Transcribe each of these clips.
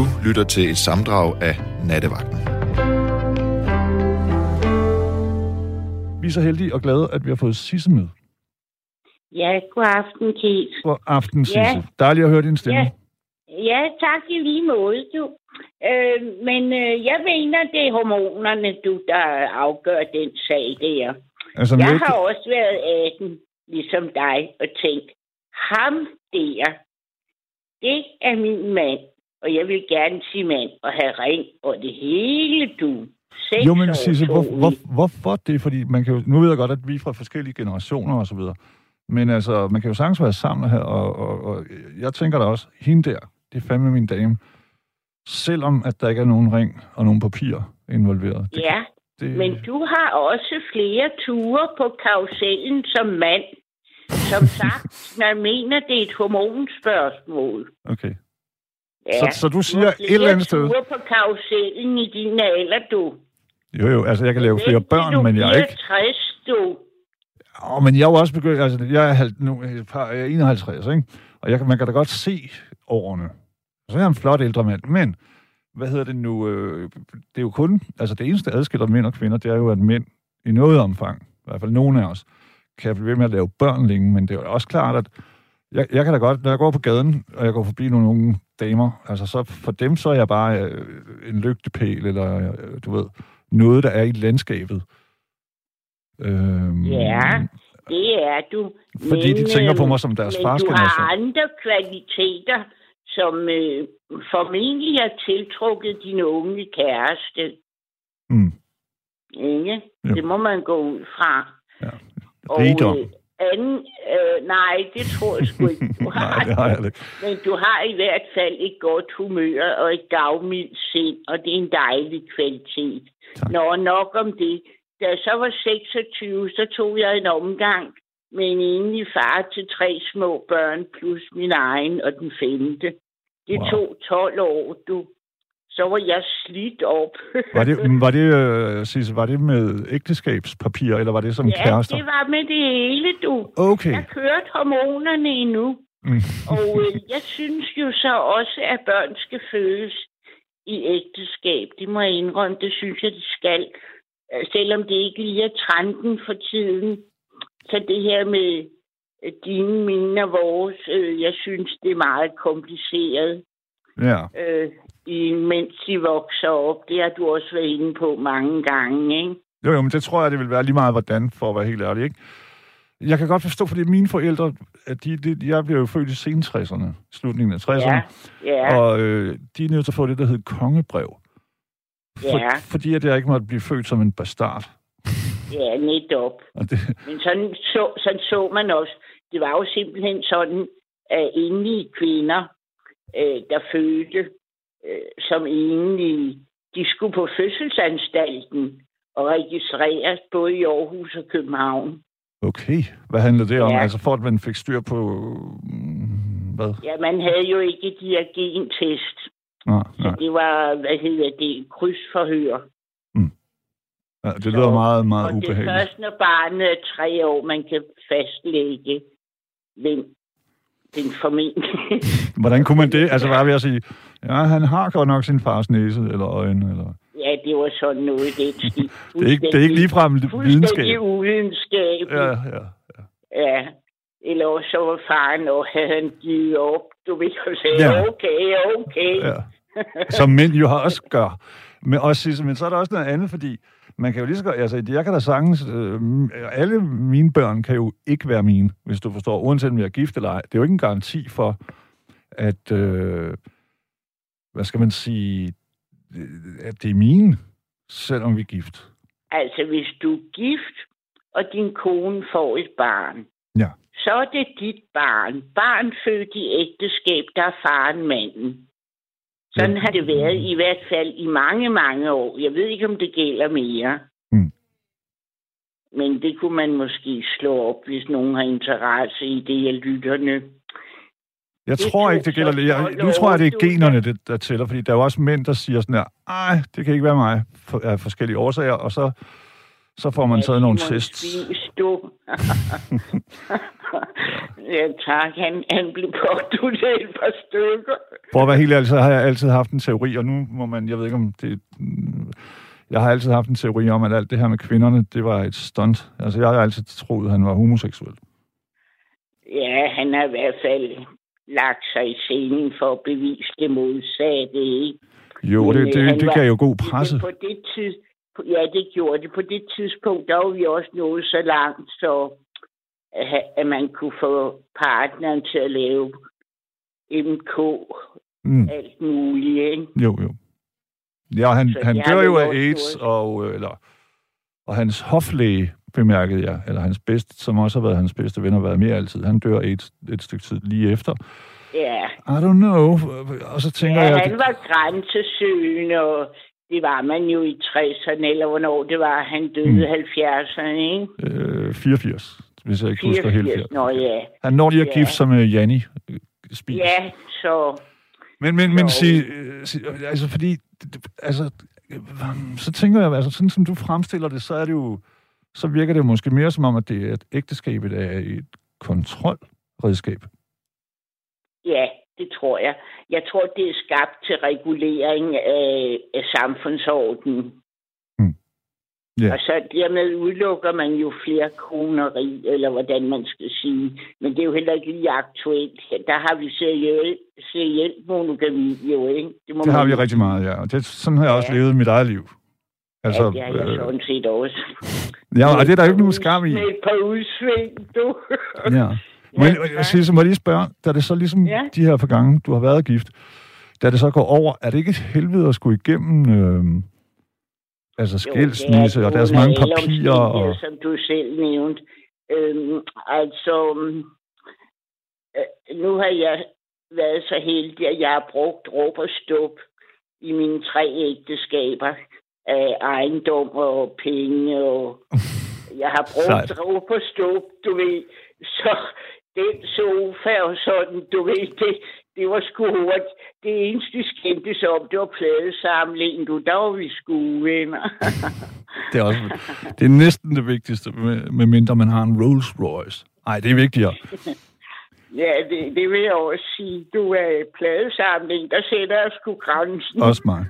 Du lytter til et samdrag af Nattevagten. Vi er så heldige og glade, at vi har fået Sisse med. Ja, god aften, Keith. God aften, Sisse. Ja. Dejligt at høre din stemme. Ja. Ja, tak i lige måde, du. Øh, men øh, jeg mener, det er hormonerne, du, der afgør den sag der. Altså, Jeg har også været 18, ligesom dig, og tænkt, ham der, det er min mand. Og jeg vil gerne sige mand og have ring og det hele, du. Seks jo, men Sisse, hvor, hvor, hvorfor det? Fordi man kan jo, nu ved jeg godt, at vi er fra forskellige generationer og så videre. Men altså, man kan jo sagtens være sammen her, og, og, og jeg tænker da også, hende der, det er fandme min dame. Selvom at der ikke er nogen ring og nogen papir involveret. Det, Ja, det, men du har også flere ture på karusellen som mand. Som sagt, man mener, det er et hormonspørgsmål. Okay. Ja. Så- så du siger et eller andet sted- på karusellen i din alder, du. Jo, jo, altså jeg kan lave flere børn, du men jeg er ikke... 60, du. Åh, men jeg er jo også begyndt, altså jeg er, halv, nu, jeg er 51, ikke? Og jeg, kan- man kan da godt se årene. Så er jeg en flot ældre mand, men hvad hedder det nu? Øh, det er jo kun, altså det eneste der adskiller mænd og kvinder, det er jo, at mænd i noget omfang, i hvert fald nogle af os, kan blive ved med at lave børn længe, men det er jo også klart, at jeg, jeg kan da godt, når jeg går på gaden, og jeg går forbi nogle unge damer, altså så for dem, så er jeg bare øh, en lygtepæl, eller øh, du ved, noget, der er i landskabet. Øhm, Ja, det er du. Fordi de tænker på øh, mig som deres men fars du generation. har andre kvaliteter, som øh, formentlig har tiltrukket din unge kæreste. Mm. Ikke? Jo. Det må man gå ud fra. Ja. Og, øh, anden, øh, nej, det tror jeg sgu ikke. Du har, Nej, det har jeg ikke. Men du har i hvert fald et godt humør og et gavmildt sind, og det er en dejlig kvalitet. Tak. Nå, nok om det. Da jeg så var 26, så tog jeg en omgang med en enlig far til tre små børn, plus min egen og den femte. Det Wow. tog 12 år, du. Så var jeg slidt op. Var det, var det, øh, Sisse, var det med ægteskabspapir, eller var det som ja, kærester? det var med det hele, du. Okay. Jeg kørte hormonerne endnu. Mm. Og øh, jeg synes jo så også, at børn skal føles i ægteskab. Det må jeg indrømme, det synes jeg, de skal. Øh, Selvom det ikke lige er trenden for tiden. Så det her med øh, dine, mine og vores, øh, jeg synes, det er meget kompliceret, Ja. øh, i, mens de vokser op. Det har du også været inde på mange gange, ikke? Jo, jo, men det tror jeg, det vil være lige meget hvordan, for at være helt ærlig, ikke? Jeg kan godt forstå, fordi mine forældre, at de, de, jeg blev jo født i sen 60'erne, slutningen af 60'erne, Ja, ja, og øh, de er nødt til at få det, der hedder kongebrev. For, Ja. Fordi at jeg ikke måtte blive født som en bastard. ja, netop. Og det, Men sådan så, sådan så man også. Det var jo simpelthen sådan, at enlige kvinder, øh, der fødte øh, som enlige, de skulle på fødselsanstalten og registreres både i Aarhus og København. okay, hvad handlede det om? Ja. Altså for, at man fik styr på... mm, Hvad? Ja, man havde jo ikke diagentest. Nej, Så nej. det var, hvad hedder det, krydsforhør. Ja, det lyder meget, meget og det er ubehageligt. først, når barnet er tre år, man kan fastlægge, hvem den formentlig Hvordan kunne man det? Altså, hvad vil jeg sige? Ja, han har godt nok sin fars næse eller øjne. Eller... Ja, det var sådan noget den stil. Det er ikke, det er ikke ligefrem videnskab. Fuldstændig uvidenskab. Ja, ja. ja. Eller også så var faren, og havde han givet op. Du ved jo sige, Ja. ja. okay, okay. ja. Som mænd jo også gør. Men, også, men så er der også noget andet, fordi man kan jo lige så godt, altså jeg kan da sagtens, øh, alle mine børn kan jo ikke være mine, hvis du forstår, uanset om jeg er gift eller ej. Det er jo ikke en garanti for, at, øh, hvad skal man sige, at det er mine, selvom vi er gift. Altså, hvis du er gift, og din kone får et barn, Ja. så er det dit barn. Barn født i ægteskab, der er faren manden. Sådan Ja. har det været i hvert fald i mange, mange år. Jeg ved ikke, om det gælder mere. Mm. Men det kunne man måske slå op, hvis nogen har interesse i det, jeg lytterne. Jeg Det tror ikke, det gælder... Jeg, nu tror jeg, det er generne, det, der tæller, fordi der er jo også mænd, der siger sådan her, ej, det kan ikke være mig, for, af forskellige årsager, og så Så får man taget nogle tests. Du. ja, tak. Han, han blev påduttet et par stykker. For at være helt ærlig, så har jeg altid haft en teori, og nu må man, jeg ved ikke om det... Jeg har altid haft en teori om, at alt det her med kvinderne, det var et stunt. Altså, jeg har altid troet, at han var homoseksuel. Ja, han har i hvert fald lagt sig i scenen for at bevise det modsatte, ikke? Jo, Men, det, øh, det, han det gav jo god presse. Men på det tid, på- ja, det gjorde det. På det tidspunkt, der var vi også nået så langt, så at, man kunne få partneren til at lave MK, Mm, alt muligt, ikke? jo, jo. Ja, han, Så han dør jo af AIDS, og, øh, eller, og hans hoflæge, bemærkede jeg, eller hans bedste, som også har været hans bedste ven og været mere altid, han dør AIDS et stykke tid lige efter. Ja, I don't know. Og så tænker ja jeg... han var grænsesøgende, og det var man jo i 60'erne, eller hvornår det var, han døde Mm. mm. 70'erne, ikke? Øh, 84, hvis jeg ikke husker helt 84, forkert. nå ja. Han når lige at Ja. gifte sig med Janni øh, Spies. Ja, så... Men, men, men sig, øh, sig, altså fordi, altså, så tænker jeg, altså sådan som du fremstiller det, så er det jo, så virker det jo måske mere som om, at det er et ægteskabet er et kontrolredskab. Ja, det tror jeg. Jeg tror, det er skabt til regulering af, af samfundsordenen. Hmm. Ja. Og så dermed udelukker man jo flere koneri, eller hvordan man skal sige. Men det er jo heller ikke lige aktuelt. Der har vi seriel, seriel monogami jo, ikke? må Det har man vi rigtig meget, ja. Og det, sådan har jeg også Ja. levet mit eget liv. Altså, ja, det har jeg sådan set også. ja, og det er der jo ikke nogen skam i. Med et par udsving, du. Ja. Men Ja, jeg siger, så må jeg lige spørge, da det så ligesom Ja. de her par gange, du har været gift, da det så går over, er det ikke et helvede at skulle igennem øh, altså skilsmisse, og der er så mange papirer, og... Som du selv nævnte. Øhm, altså, øh, nu har jeg været så heldig, at jeg har brugt råb og stup i mine tre ægteskaber af ejendom og penge, og jeg har brugt råb og stup, du ved. Så den sofa og sådan, du ved, det, det var sgu hurtigt. Det eneste, de skændtes om, det var pladesamlingen, du. Der var vi sgu venner. Det er, også, det er næsten det vigtigste, med, med mindre man har en Rolls Royce. Nej, det er vigtigere. ja, det, det vil jeg også sige. Du er pladesamling, der sætter jeg sgu grænsen. Også mig.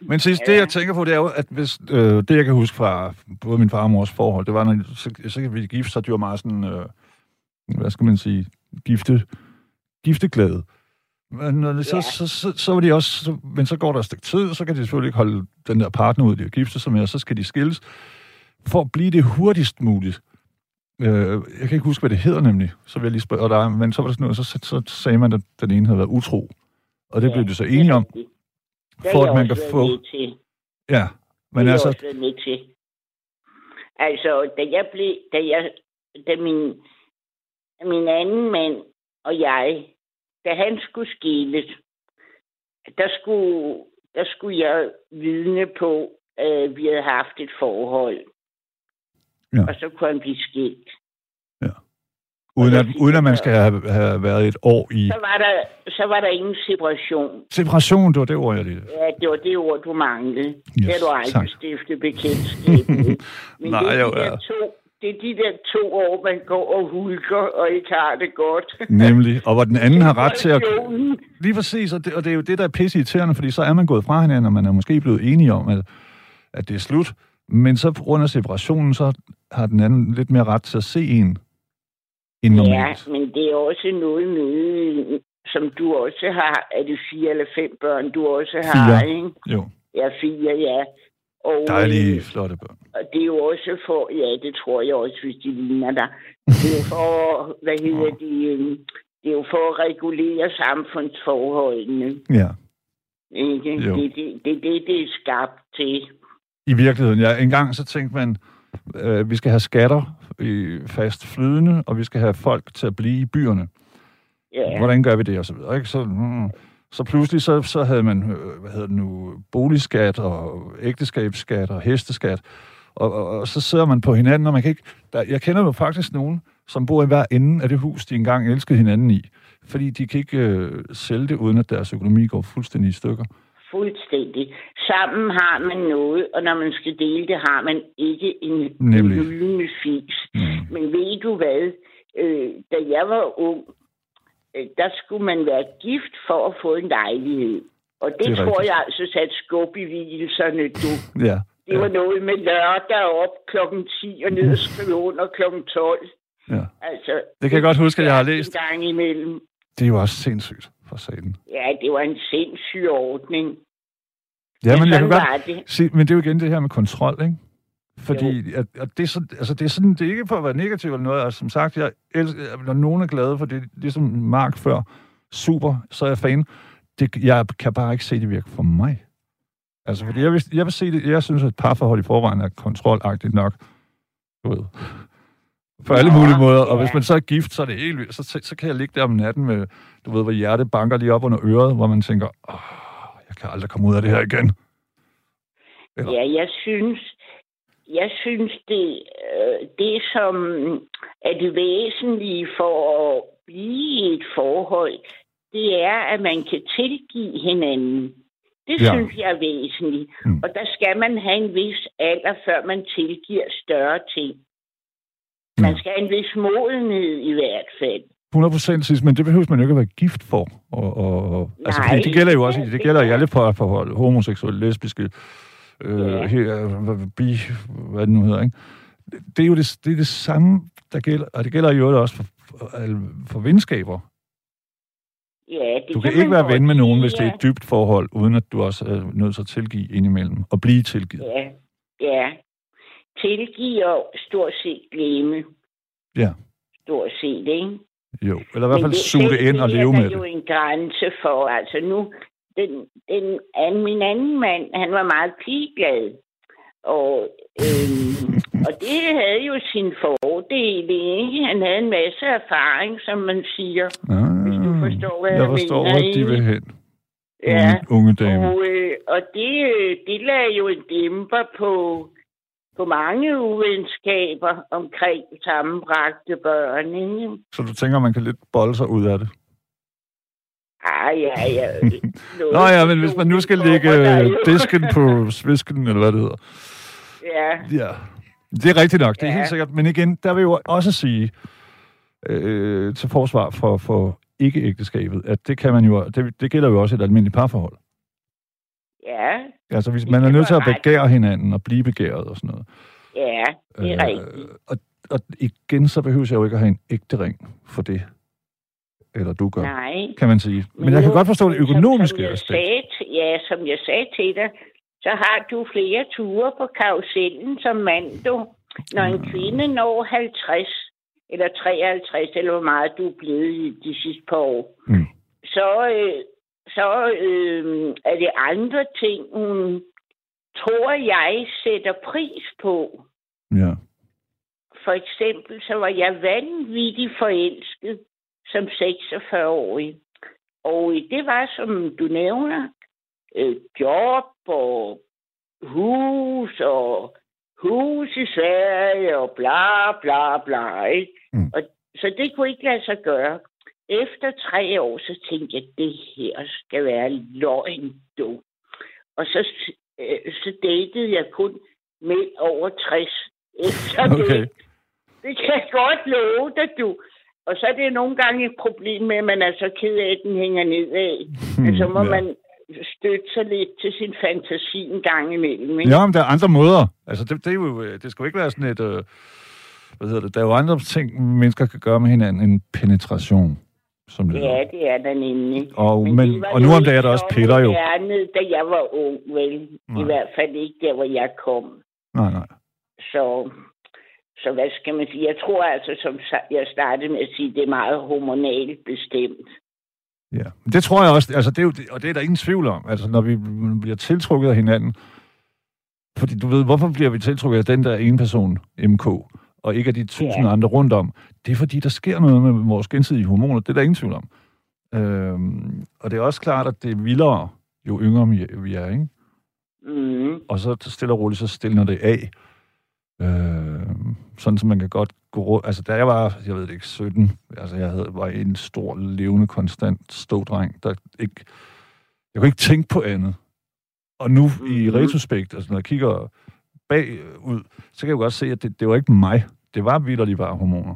Men sidst, det jeg tænker på, det er jo, at hvis, øh, det jeg kan huske fra både min far og mors forhold, det var, når så, så kan vi gifte sig, de var meget sådan, øh, hvad skal man sige, gifte, gifteglade. Men, når det, så, Ja. så, så, så, var de også, så, men så går der et stykke tid, så kan de selvfølgelig ikke holde den der partner ud, de har giftet sig med, og så skal de skilles. For at blive det hurtigst muligt. Øh, jeg kan ikke huske, hvad det hedder nemlig. Så vil jeg lige spørge dig, men så var det sådan noget, så, så, så sagde man, at den ene havde været utro. Og det ja, blev de så enige om, Det for at man kan få... Ja, men det altså, også til. Altså, da jeg blev, da jeg, da min, min anden mand og jeg, da han skulle skilles, der skulle, der skulle jeg vidne på, at vi havde haft et forhold. Ja. Og så kunne han blive skilt. uden og at, uden at man skal have, have været et år i Så var der, så var der ingen separation. separation, det var det ord, jeg lige. Ja, det var det ord, du manglede. Yes, det har du aldrig tak. stiftet bekendtskab med. Men Nej, det, er jo, de der ja. to, det er de der to år, man går og hulker og ikke har det godt. Nemlig, og hvor den anden har ret til at... Lige præcis, og det, og det er jo det, der er pisse irriterende, fordi så er man gået fra hinanden, og man er måske blevet enige om, at, at det er slut. Men så på grund af separationen, så har den anden lidt mere ret til at se en end Ja, normalt. men det er også noget med, som du også har. Er det fire eller fem børn, du også har, Fire. ikke? Jo, Ja, fire, ja. Og, dejlige, øh, flotte børn. Og det er jo også for, ja, det tror jeg også, hvis de ligner dig. Det er for, hvad hedder det, øhm, det er jo for at regulere samfundsforholdene. Ja, Ikke? Jo. Det er det, det, det, det er skabt til. i virkeligheden. Ja, en gang så tænkte man, øh, vi skal have skatter i fast flydende, og vi skal have folk til at blive i byerne. Ja, Hvordan gør vi det, og så videre, ikke? Så, mm, så pludselig så, så havde man, øh, hvad hedder det nu, boligskat og ægteskabsskat og hesteskat, og, og, og så sidder man på hinanden, og man kan ikke... Der, jeg kender jo faktisk nogen, som bor i hver ende af det hus, de engang elskede hinanden i, fordi de kan ikke øh, sælge det, uden at deres økonomi går fuldstændig i stykker. Fuldstændig. Sammen har man noget, og når man skal dele det, har man ikke en Nemlig. fis. Mm. Men ved du hvad? Øh, da jeg var ung, der skulle man være gift for at få en lejlighed. Og det, Det tror rigtigt. jeg altså satte skub i hvilelserne, du. Ja. Det var noget med lørdag op klokken 10 og ned og skrive under klokken 12. ja. Altså, Det kan jeg godt huske, at jeg har læst. En gang imellem. Det er jo også sindssygt for satan. Ja, det var en sindssyg ordning. Ja, men jeg kan godt var det. se, men det er jo igen det her med kontrol, ikke? Fordi at, at det, er så, altså det, er sådan, det er ikke for at være negativ eller noget, altså som sagt, jeg elsker, når nogen er glade for det, ligesom Mark før, super, så er jeg fan. Det, jeg kan bare ikke se det virke for mig. Altså, fordi jeg vil, jeg vil se det, jeg synes, at et parforhold i forvejen er kontrolagtigt nok, du ved, på alle Nå, mulige måder. Og ja. hvis man så er gift, så er det helt vildt. Så, så, så kan jeg ligge der om natten med, du ved, hvor hjertet banker lige op under øret, hvor man tænker, åh, jeg kan aldrig komme ud af det her igen. Eller- Ja, jeg synes, jeg synes det, øh, det som er det væsentlige for at blive i et forhold, det er, at man kan tilgive hinanden. Det Ja. synes jeg er væsentligt. Mm. Mm. Og der skal man have en vis alder, før man tilgiver større ting. Man Ja. skal have en vis modenhed i hvert fald. 100 procent men det behøver man jo ikke at være gift for. Og, og, altså, Nej, fordi det gælder jo også, det gælder i alle parforhold, homoseksuelle, lesbiske, øh, Ja. her, bi, hvad det nu hedder, ikke? Det er jo det, det, er det samme, der gælder, og det gælder jo også for, for, for venskaber. Ja, det Du kan man ikke være ven med nogen, hvis det er ja. et dybt forhold, uden at du også er nødt til at tilgive indimellem, og blive tilgivet. Ja, ja. Tilgive og stort set glemme. Ja. Stort set, ikke? Jo, eller i hvert fald suge det ind og er leve med jo det. en grænse for. Altså nu, den, den, min anden mand, han var meget pigeglad. Og, øhm, og det havde jo sin fordel, ikke? Han havde en masse erfaring, som man siger. Hvis du forstår, hvad jeg jeg forstår, mener, hvor de vil hen. Ja, Unge, unge dame. og, øh, og det, øh, det lagde jo en dæmper på, på mange uvenskaber omkring sammenbragte børn, ikke? Så du tænker, man kan lidt bolde sig ud af det? Ah, ja, ja. Nå ja, men hvis man nu skal lægge øh, disken på svisken, eller hvad det hedder. Ja, Ja, det er rigtigt nok, det er Ja. helt sikkert. Men igen, der vil jeg jo også sige øh, til forsvar for, for ikke-ægteskabet, at det kan man jo, det, det gælder jo også et almindeligt parforhold. ja, Altså, hvis man er nødt til at begære hinanden og blive begæret og sådan noget. ja, det er rigtigt. og, og igen, så behøver jeg jo ikke at have en ægte ring for det. Eller du gør, Nej. kan man sige. Men jeg kan nu, godt forstå det som- økonomiske som jeg aspekt. Sagde, ja, som jeg sagde til dig, så har du flere ture på karusellen som mand, du. Når en Mm. kvinde når 50, eller 53, eller hvor meget du er blevet i de sidste par år, Mm. så, øh, så øh, er det andre ting, hun tror jeg sætter pris på. Ja. For eksempel så var jeg vanvittigt forelsket som 46-årig. Og det var, som du nævner, øh, job og hus og hus i Sverige og bla bla bla. Ikke? Mm. Og, så det kunne ikke lade sig gøre. Efter tre år, så tænkte jeg, det her skal være løgn, du. Og så, øh, så datede jeg kun med over 60 efter Okay. det. Det kan jeg godt love dig, du. Og så er det nogle gange et problem med, at man er så ked af, at den hænger nedad. Men så må Hmm, ja. man støtte sig lidt til sin fantasi en gang imellem. Ikke? Ja, men der er andre måder. Altså, det, det, er jo, øh, det skal jo ikke være sådan et... Øh, hvad hedder det? Der er jo andre ting, mennesker kan gøre med hinanden end penetration, som det Ja, hedder. det er der nemlig. Og, men, var og nu om dagen er der også så piller jo. moderne, da jeg var ung, vel. Nej. I hvert fald ikke der, hvor jeg kom. Nej, nej. Så, så hvad skal man sige? Jeg tror altså, som jeg startede med at sige, det er meget hormonalt bestemt. Ja. Det tror jeg også, altså det er jo, og det er der ingen tvivl om, altså når vi bliver tiltrukket af hinanden, fordi du ved, hvorfor bliver vi tiltrukket af den der ene person, MK, og ikke af de tusind Ja. andre rundt om? Det er fordi, der sker noget med vores gensidige hormoner, det er der ingen tvivl om. Øhm, og det er også klart, at det er vildere, jo yngre vi er, vi er ikke? Mm. Og så stille og roligt, så stiller det af. Øh, sådan, så man kan godt gå rundt. Altså, da jeg var, jeg ved det ikke, 17, altså, jeg havde, var en stor, levende, konstant stådreng, der ikke... Jeg kunne ikke tænke på andet, Og nu i Mhm. retrospekt, altså når jeg kigger bagud, så kan jeg jo godt se, at det, det var ikke mig. Det var vidderligt bare hormoner.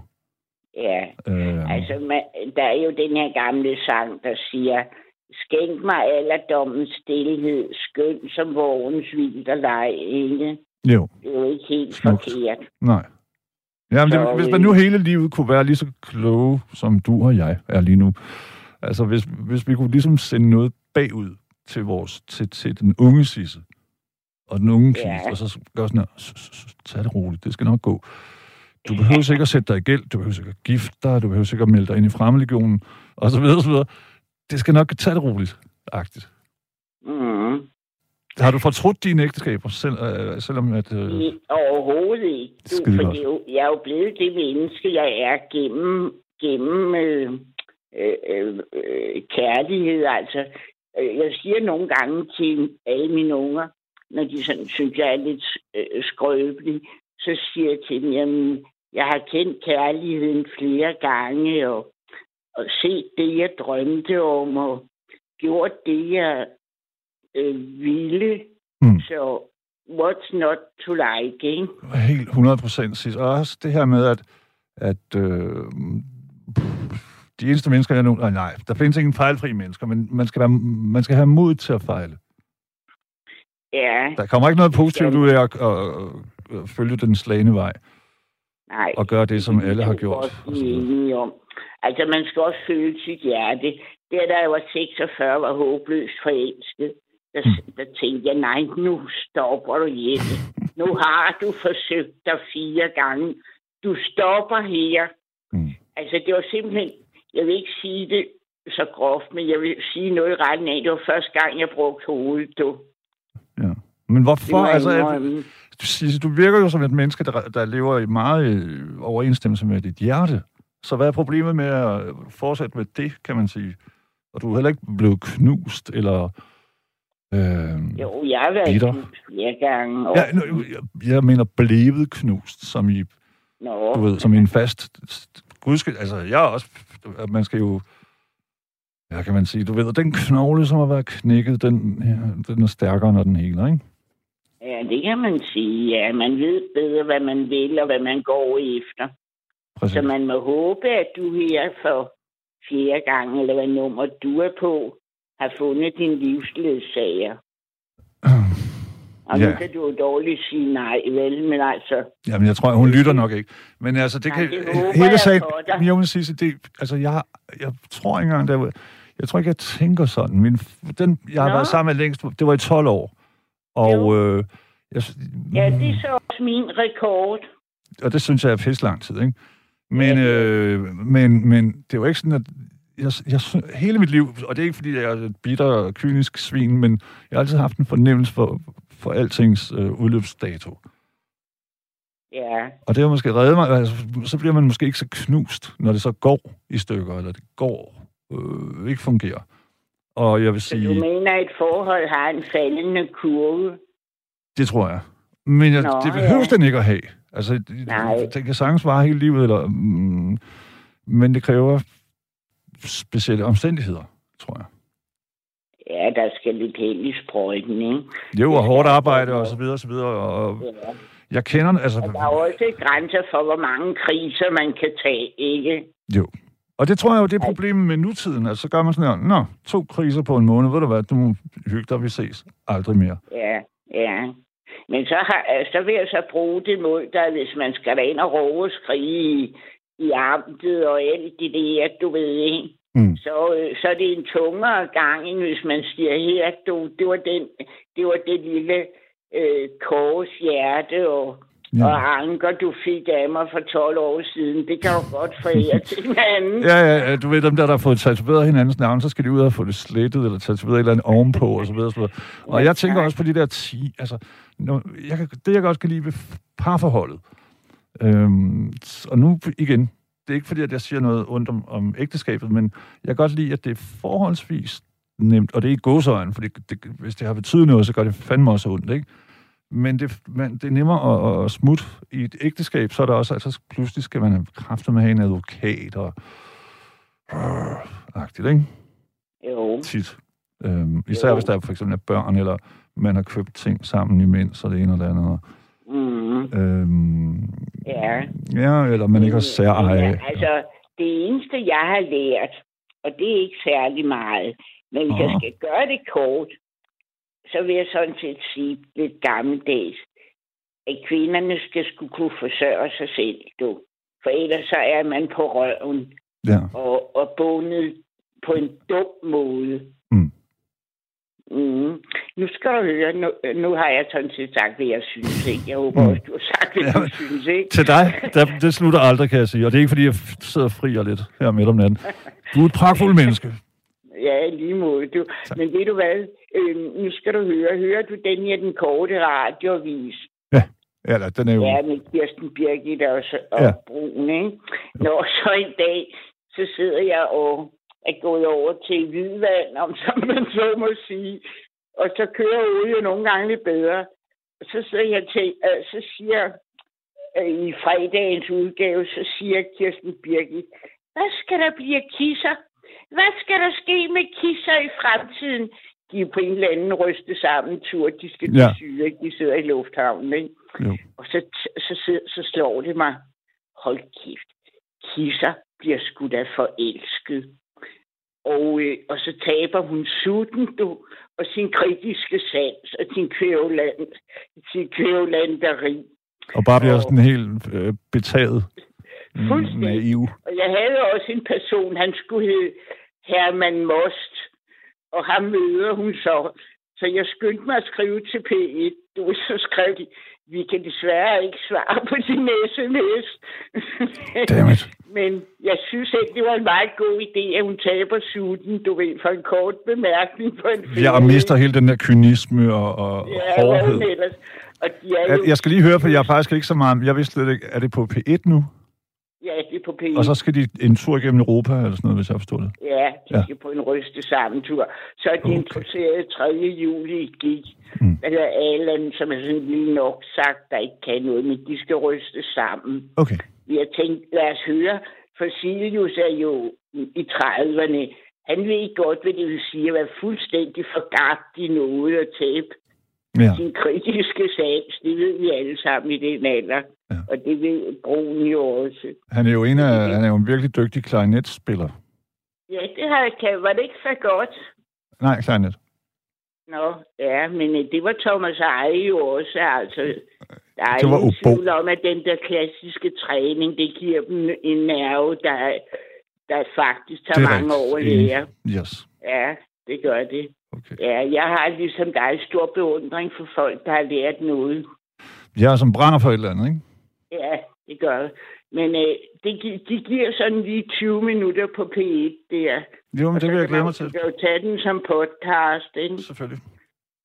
Ja, Øh, altså man, der er jo den her gamle sang, der siger, skænk mig alderdommens stillhed, skøn som vågens vinterleg, ikke? Jo, Det er jo ikke helt Smukt. forkert. nej. Jamen, Så, det, hvis øh, man nu hele livet kunne være lige så kloge, som du og jeg er lige nu, altså hvis, hvis vi kunne ligesom sende noget bagud til, vores, til, til den unge Sisse, og den unge Ja. Og så gøre sådan her, "S- s- s- tag det roligt, det skal nok gå. Du behøver ikke at sætte dig i gæld, du behøver ikke at gifte dig, du behøver ikke at melde dig ind i fremmedlegionen, og så videre, så videre. Det skal nok tage det roligt, agtigt. Mm. Har du fortrudt dine ægteskaber, selv, øh, selvom at... Øh, overhovedet ikke. Du, Skide for det er jo, jeg er jo blevet det menneske, jeg er gennem, gennem øh, øh, øh, øh, kærlighed. Altså, øh, jeg siger nogle gange til alle mine unger, når de sådan synes, jeg er lidt øh, skrøbelig, så siger jeg til dem, jamen, jeg har kendt kærligheden flere gange, og, og set det, jeg drømte om, og gjort det, jeg øh, ville. Mm. Så what's not to like, ikke? Helt 100 procent sidst. Og også det her med, at, at øh, de eneste mennesker, jeg nu... Nej, nej, der findes ingen fejlfri mennesker, men man skal, være, man skal have mod til at fejle. Ja, Der kommer ikke noget positivt ud af at, at, at, at følge den slagende vej nej. og gøre det, som Det alle har gjort. enige om. Altså, man skal også føle sit hjerte. Der, da jeg var 46, var håbløst forelsket. Der, der tænkte jeg, nej, nu stopper du, Jette. Nu har du forsøgt dig fire gange. Du stopper her. Mm. Altså, det var simpelthen... Jeg vil ikke sige det så groft, men jeg vil sige noget i retten af. Det var første gang, jeg brugte hovedet, du. Ja. Men hvorfor? Altså, at, du virker jo som et menneske, der, der lever i meget øh, overensstemmelse med dit hjerte. Så hvad er problemet med at fortsætte med det, kan man sige? Og du er heller ikke blevet knust, eller... Øh, Jo, jeg har været Bitter. knust flere gange. Og, Ja, nu, jeg, jeg mener blevet knust, som i, Nå, du ved, som i en fast... Gudske, altså, jeg er også... Man skal jo... Ja, kan man sige, du ved, den knogle, som har været knækket, den, ja, den er stærkere, når den heler, ikke? Ja, det kan man sige. Ja, man ved bedre, hvad man vil og hvad man går efter. Præcis. Så man må håbe, at du her for fjerde gang, eller hvad nummer du er på, har fundet din livsledsager. Og Ja. nu kan du jo dårligt sige nej, vel? Men altså, Jamen, jeg tror, hun lytter nok ikke. Men altså, det Nej, kan... det hele sagen... Jeg vil sige, det, altså, jeg, jeg tror ikke engang, der, jeg tror ikke, jeg tænker sådan. Min, den, jeg har Nå. været sammen med længst, det var i 12 år. Og, Jo. øh, jeg, ja, det er så også min rekord. og det synes jeg er pisse lang tid, ikke? Men, øh, men, men det er jo ikke sådan, at jeg, jeg, hele mit liv, og det er ikke, fordi jeg er et bitter og kynisk svin, men jeg har altid haft en fornemmelse for, for altings øh, udløbsdato. Ja, Og det har måske reddet mig, altså, så bliver man måske ikke så knust, når det så går i stykker, eller det går, øh, ikke fungerer. Og jeg vil så du sige, mener, at et forhold har en faldende kurve? det tror jeg. Men jeg, Nå, det behøver ja. den ikke at have. Altså, Nej. det kan sagtens vare hele livet, eller, mm, men det kræver specielle omstændigheder, tror jeg. Ja, der skal lidt held i sprøjten, ikke? Jo, og hårdt arbejde, og så videre, og så videre. Og Ja. jeg kender, altså... Og der er også grænser for, hvor mange kriser man kan tage, ikke? Jo. Og det tror jeg jo, det er problemet med nutiden. Altså, så gør man sådan her, nå, to kriser på en måned, ved du hvad, du må hygge dig, vi ses aldrig mere. Ja, ja. Men så, har, så vil jeg så bruge det mod dig, hvis man skal ind og råbe og skrige i, amtet og alt det der, du ved, ikke? Mm. Så, øh, så er det en tungere gang, end hvis man siger, her, du, det var, den, det, var det lille øh, kors hjerte og, ja. Og anker, du fik af mig for 12 år siden. Det kan du godt forære til hinanden. Ja, ja, ja, du ved, dem der, der har fået tatoveret hinandens navn, så skal de ud og få det slettet, eller tatoveret et eller andet ovenpå, og så videre, og så videre. Og jeg tænker også på de der 10, altså, når, jeg kan, det jeg godt kan lide ved parforholdet, øhm, og nu igen, det er ikke fordi, at jeg siger noget ondt om, om ægteskabet, men jeg kan godt lide, at det er forholdsvis nemt, og det er ikke godsøjen, for det, det, hvis det har betydet noget, så gør det fandme også ondt, ikke? Men det, man, det er nemmere at, at smutte i et ægteskab, så er der også, altså pludselig skal man have kræfter med at have en advokat og øh, agtigt, ikke? Jo. Tit. Øhm, især Jo. hvis der er for eksempel er børn, eller man har købt ting sammen imens, og det ene og det andet. Mm, Øhm, ja. ja, eller man ikke har Men, særeje. altså, det eneste, jeg har lært, og det er ikke særlig meget, men hvis jeg Aha. skal gøre det kort, så vil jeg sådan set sige lidt gammeldags, at kvinderne skal skulle kunne forsørge sig selv, du. For ellers så er man på røven Ja. og, og bundet på en dum måde. Mm. Nu skal du høre, nu, nu har jeg sådan set sagt, hvad jeg synes, ikke? Jeg håber Mm. også, du har sagt, hvad Ja, du synes, ikke? Til dig, der, det slutter aldrig, kan jeg sige. Og det er ikke, fordi jeg sidder og frier lidt her midt om natten. Du er et pragtfuldt menneske. Ja, lige måde. Du. Tak. Men ved du hvad? Øh, nu skal du høre. Hører du den her, den korte radioavis? Ja, den er jo... Ja, med Kirsten Birgit og, og Ja. ja. Brun, ikke? Når så en dag, så sidder jeg og er gået over til hvidvand, om som man så må sige. Og så kører jo nogle gange lidt bedre. Så sidder jeg til, øh, så siger øh, i fredagens udgave, så siger Kirsten Birgit, hvad skal der blive kisser? Hvad skal der ske med kisser i fremtiden? De er på en eller anden ryste sammen tur. De skal Ja. syge, ikke? De sidder i lufthavnen, ikke? Jo. Og så, så, så, så slår det mig. Hold kæft. Kisser bliver sgu da forelsket. Og, øh, og så taber hun sutten, du, og sin kritiske sans, og sin kvævland, sin kvævlanderi. Og bare bliver Og- sådan helt øh, betaget. Mm, Fuldstændig. Naiv. Og jeg havde også en person, han skulle hedde Herman Most, og ham møder hun så. Så jeg skyndte mig at skrive til P1. Du så skrev de, vi kan desværre ikke svare på din sms. Dammit. Men jeg synes ikke, det var en meget god idé, at hun taber sutten, du ved, for en kort bemærkning på en film. Jeg mister hele den der kynisme og, og Ja, hårdhed. Og de er jo, Jeg, jeg skal lige høre, for jeg er faktisk ikke så meget... Jeg vidste slet ikke, er det på P1 nu? Ja, det er på P1. Og så skal de en tur igennem Europa, eller sådan noget, hvis jeg forstår det. Ja, de Ja. skal på en ryste sammentur. Så er de Okay. interesseret 3. juli i gik. Mm. Eller Allan, som er sådan lige nok sagt, der ikke kan noget, men de skal ryste sammen. Okay. Vi har tænkt, lad os høre, for Silius er jo i 30'erne. Han ved godt, hvad det vil sige at være fuldstændig forgabt i noget at tabe Ja. sin kritiske sans. Det ved vi alle sammen i den alder. Ja. Og det ved Brun jo også. Han er jo en af, han er jo en virkelig dygtig klarinetspiller. Ja, det har, kan, var det ikke så godt? Nej, klarinet. Nå, ja, men øh, det var Thomas Eje jo også, altså. Der er Det var ingen tvivl om, at den der klassiske træning, det giver dem en nerve, der, der faktisk tager Det er mange år at lære. Yes. Ja, det gør det. Okay. Ja, jeg har ligesom dig stor beundring for folk, der har lært noget. Jeg som brænder for et eller andet, ikke? Ja, det gør det. Men øh, det, gi- de giver sådan lige 20 minutter på P1 der. Jo, men det vil jeg glæde mig Du til. kan jo tage den som podcast, ikke? Selvfølgelig.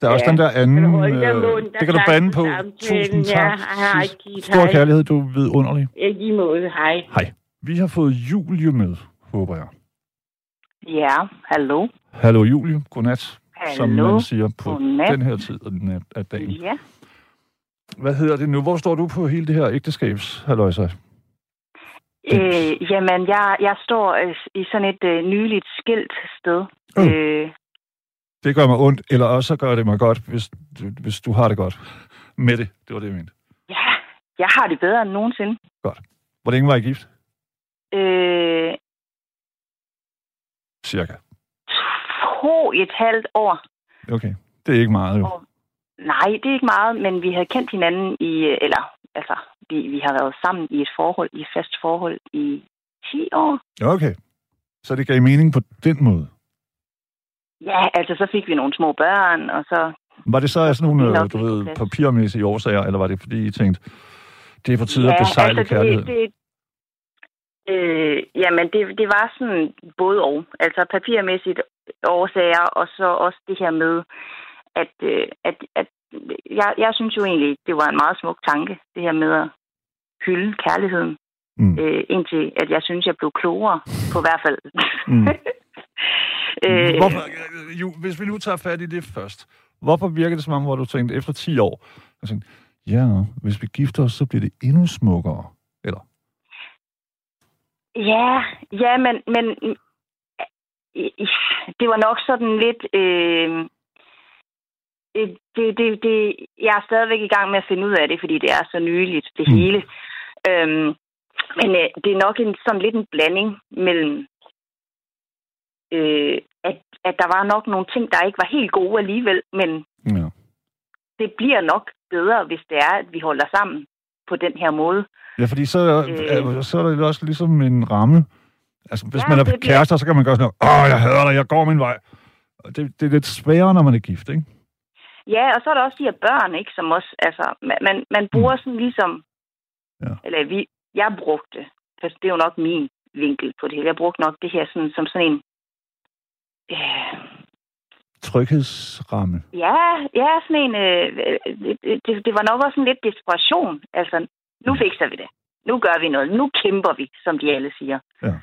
Der er også Ja. den der anden... Kan du øh, mund, der det kan du bande på. Tusind Ja, tak. hej, Gitte, Stor hej. kærlighed, du er vidunderlig. I lige måde, hej. Hej. Vi har fået Julie med, håber jeg. Ja, hallo. Hallo Julie, godnat, som Hallo. man siger på Godnat. den her tid af dagen. Ja. Hvad hedder det nu? Hvor står du på hele det her ægteskabs, halløjsa? Øh, jamen, jeg, jeg står øh, i sådan et øh, nyligt skilt sted. Oh. Øh, Det gør mig ondt, eller også gør det mig godt, hvis, du- hvis du har det godt med det. Det var det, jeg mente. ja, jeg har det bedre end nogensinde. Hvor længe var I gift? Øh, Cirka. to et halvt år. Okay. Det er ikke meget, jo. Og- Nej, det er ikke meget, men vi havde kendt hinanden i, eller altså, vi, vi har været sammen i et forhold, i et fast forhold i 10 år. Okay. Så det gav mening på den måde. Ja, altså så fik vi nogle små børn, og så Var det så af sådan nogle, øh, du ved, papirmæssige årsager, eller var det fordi, I tænkte, det er på tide at besejle altså, kærlighed? det, det, øh, jamen, det, det var sådan både og. Altså papirmæssigt årsager, og så også det her med, at, øh, at, at jeg, jeg synes jo egentlig, det var en meget smuk tanke, det her med at hylde kærligheden. Mm. Øh, indtil at jeg synes, jeg blev klogere, på hvert fald. Mm. øh, Hvorfor, øh, jo, hvis vi nu tager fat i det først. Hvorfor virker det som om, hvor du tænkte, efter 10 år, jeg tænkte, ja, hvis vi gifter os, så bliver det endnu smukkere. Eller? Ja, ja, men, men det var nok sådan lidt... Øh, det, det, det, jeg er stadigvæk i gang med at finde ud af det, fordi det er så nyligt, det mm. hele. Øhm, men øh, det er nok en, sådan lidt en blanding mellem, øh, at, at der var nok nogle ting, der ikke var helt gode alligevel, men ja. det bliver nok bedre, hvis det er, at vi holder sammen på den her måde. Ja, fordi så, øh, så er det også ligesom en ramme. Altså, hvis ja, man er kærester, bliver... så kan man gøre sådan noget, åh, jeg hader dig, jeg går min vej. Det, det er lidt sværere, når man er gift, ikke? Ja, og så er der også de her børn, ikke, som også, altså, man, man, bruger mm. sådan ligesom, ja. eller vi, jeg brugte, for det er jo nok min vinkel på det hele, jeg brugte nok det her sådan, som sådan en, øh, Tryghedsramme. Ja, ja, sådan en, øh, det, det, det var nok også en lidt desperation, altså, nu mm. fikser vi det. Nu gør vi noget. Nu kæmper vi, som de alle siger, ja.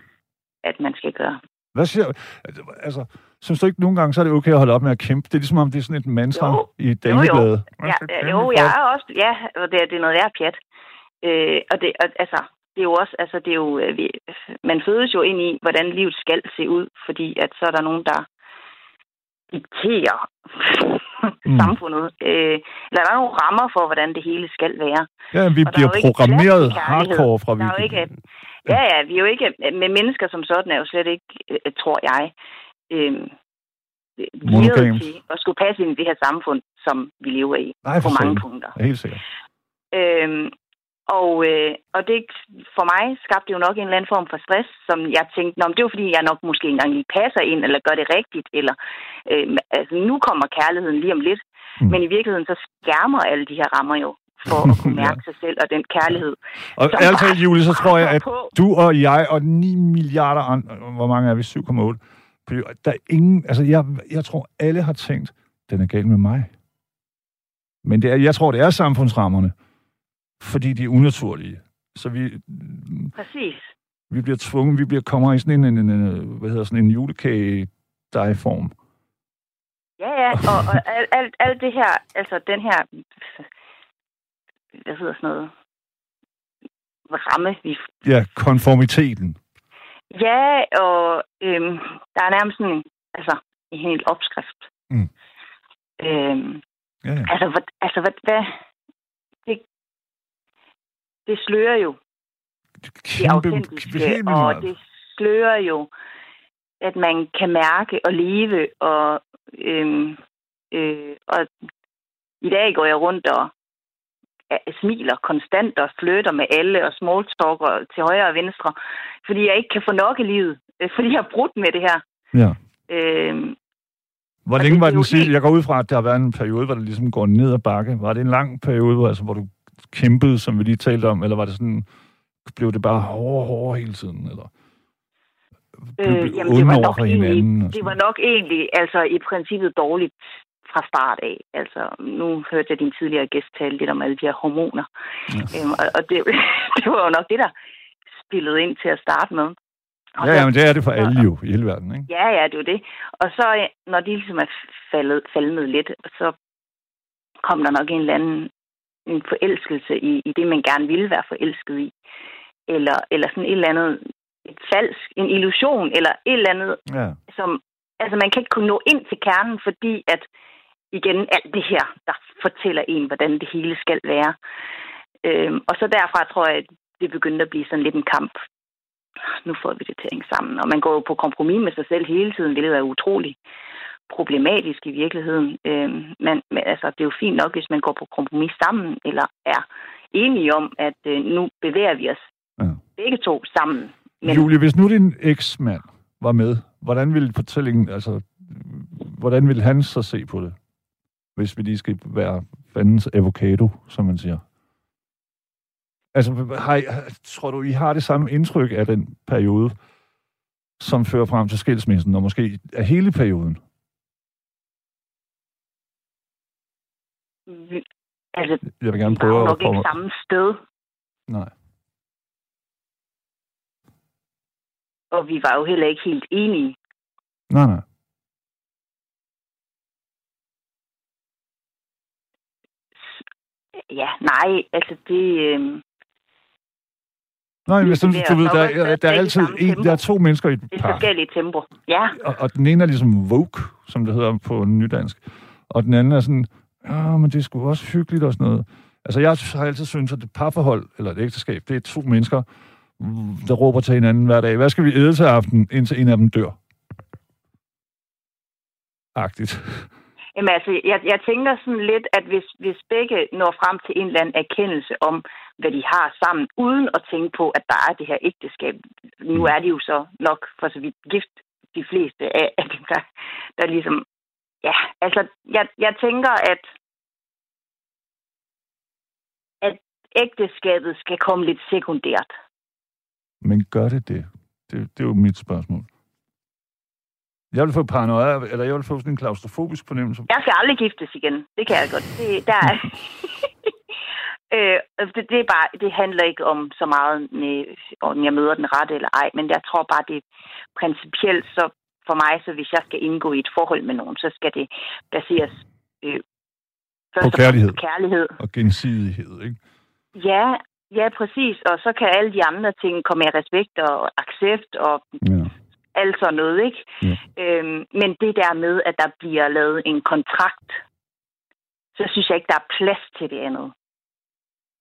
at man skal gøre. Hvad siger Altså, synes du ikke nogle gange, så er det okay at holde op med at kæmpe? Det er ligesom om, det er sådan et mantra jo. i damebladet. Jo, jo. Ja, jo, jeg er også, ja, og det, det er noget, der er pjat. Øh, og det, og, altså, det er jo også, altså, det er jo, øh, vi, man fødes jo ind i, hvordan livet skal se ud, fordi at så er der nogen, der dikterer mm. samfundet. Øh, eller der er nogle rammer for, hvordan det hele skal være. Ja, vi og bliver programmeret hardcore fra vi... Der er jo ikke, ja, ja, vi er jo ikke... Med mennesker som sådan er jo slet ikke, øh, tror jeg, øh, til at skulle passe ind i det her samfund, som vi lever i. Nej, på mange selv. punkter. Helt sikkert. Øhm, og, øh, og det for mig skabte jo nok en eller anden form for stress, som jeg tænkte, Nå, det var fordi, jeg nok måske engang lige passer ind, eller gør det rigtigt, eller øh, altså, nu kommer kærligheden lige om lidt. Mm. Men i virkeligheden, så skærmer alle de her rammer jo for at kunne mærke ja. sig selv og den kærlighed. Og ærligt talt, Julie, så tror jeg, at du og jeg og 9 milliarder andre, hvor mange er vi? 7,8? Der er ingen, altså jeg, jeg tror, alle har tænkt, den er galt med mig. Men det er, jeg tror, det er samfundsrammerne, fordi de er unaturlige. Så vi... Præcis. Vi bliver tvunget, vi bliver kommer i sådan en, en, en hvad hedder sådan en julekage form. Ja, ja, og, og alt, alt, alt det her, altså den her, hvad hedder sådan noget, ramme, vi... Ja, konformiteten. Ja, og øhm, der er nærmest sådan, altså, en helt opskrift. Mm. Øhm, ja, ja. Altså, hvad, altså hvad, hvad, det, det slører jo det autentiske, og det slører jo, at man kan mærke og leve, og, øhm, øh, og i dag går jeg rundt og smiler konstant og flytter med alle og smalltalker til højre og venstre, fordi jeg ikke kan få nok i livet, øh, fordi jeg har brudt med det her. Ja. Øhm, hvor længe det, var den sidste? Jeg går ud fra, at der har været en periode, hvor det ligesom går ned ad bakke. Var det en lang periode, hvor, altså, hvor du kæmpede, som vi lige talte om, eller var det sådan, blev det bare hårdere og hårdere hele tiden, eller? Øh, jamen, det var, nok egentlig, det var nok egentlig, altså i princippet dårligt fra start af. Altså, nu hørte jeg din tidligere gæst tale lidt om alle de her hormoner. Ja. Øhm, og og det, det var jo nok det, der spillede ind til at starte med. Og ja, så, ja, men det er det for alle jo i hele verden, ikke? Ja, ja, det er det. Og så, når de ligesom er faldet, faldet lidt, så kom der nok en eller anden en forelskelse i, i det, man gerne ville være forelsket i. Eller, eller sådan et eller andet et falsk, en illusion, eller et eller andet, ja. som... Altså, man kan ikke kunne nå ind til kernen, fordi at igen alt det her, der fortæller en, hvordan det hele skal være. Øhm, og så derfra tror jeg, at det begyndte at blive sådan lidt en kamp. Nu får vi det til at hænge sammen. Og man går jo på kompromis med sig selv hele tiden, hvilket er utroligt problematisk i virkeligheden. Øhm, men, men altså, det er jo fint nok, hvis man går på kompromis sammen, eller er enige om, at øh, nu bevæger vi os ja. begge to sammen. Men... Julie, hvis nu din eksmand var med, hvordan ville fortællingen, altså, hvordan ville han så se på det? Hvis vi lige skal være fandens avocado, som man siger. Altså, har I, tror du, I har det samme indtryk af den periode, som fører frem til skilsmissen, og måske af hele perioden? Altså, jeg vil gerne prøve at... nok ikke samme sted. Nej. Og vi var jo heller ikke helt enige. Nej, nej. Ja, nej, altså det... Øh... Nej, men sådan, du ved, der, nok også er, der er altid en, der er to mennesker i et Det er par. forskellige tempo. Ja, Og, og den ene er ligesom woke, som det hedder på nydansk. Og den anden er sådan, ja, men det er sgu også hyggeligt og sådan noget. Altså, jeg har altid syntes, at et parforhold, eller et ægteskab, det er to mennesker, der råber til hinanden hver dag. Hvad skal vi æde til aften, indtil en af dem dør? Agtigt. Jamen altså, jeg, jeg tænker sådan lidt, at hvis, hvis begge når frem til en eller anden erkendelse om, hvad de har sammen, uden at tænke på, at der er det her ægteskab. Nu er de jo så nok for så vidt gift, de fleste af, af dem, der, der ligesom... Ja, altså, jeg, jeg tænker, at, at ægteskabet skal komme lidt sekundært. Men gør det det? Det, det er jo mit spørgsmål. Jeg vil få paranoia, eller jeg vil få sådan en klaustrofobisk fornemmelse. Jeg skal aldrig giftes igen. Det kan jeg godt. Det, der er... øh, altså, det, det, er bare, det handler ikke om så meget, om jeg møder den rette eller ej, men jeg tror bare, det principielt, så for mig, så hvis jeg skal indgå i et forhold med nogen, så skal det baseres øh, først fremmest kærlighed. på kærlighed. Og gensidighed, ikke? Ja, ja, præcis. Og så kan alle de andre ting komme med respekt og accept og Ja. Alt sådan noget, ikke? Ja. Øhm, men det der med, at der bliver lavet en kontrakt, så synes jeg ikke, der er plads til det andet.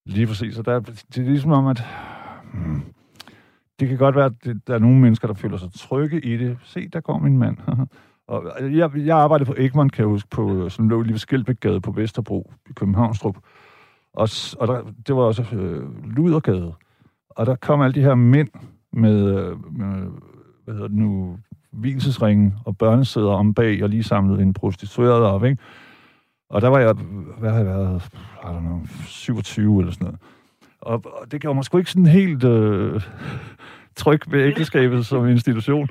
Lige præcis. Og der, det er ligesom om, at hmm, det kan godt være, at det, der er nogle mennesker, der føler sig trygge i det. Se, der går min mand. og jeg, jeg arbejdede på Egmont, kan jeg huske, på, som lå lige ved Skilbækgade på Vesterbro i Københavnstrup. Og, og der, det var også øh, Ludergade. Og der kom alle de her mænd med, øh, med hvad hedder det nu, hvilesesringen og børnesæder om bag, og lige samlede en prostitueret op, ikke? Og der var jeg, hvad har jeg været, I don't know, 27 eller sådan noget. Og, og det gjorde mig sgu ikke sådan helt øh, tryg ved ægteskabet som institution.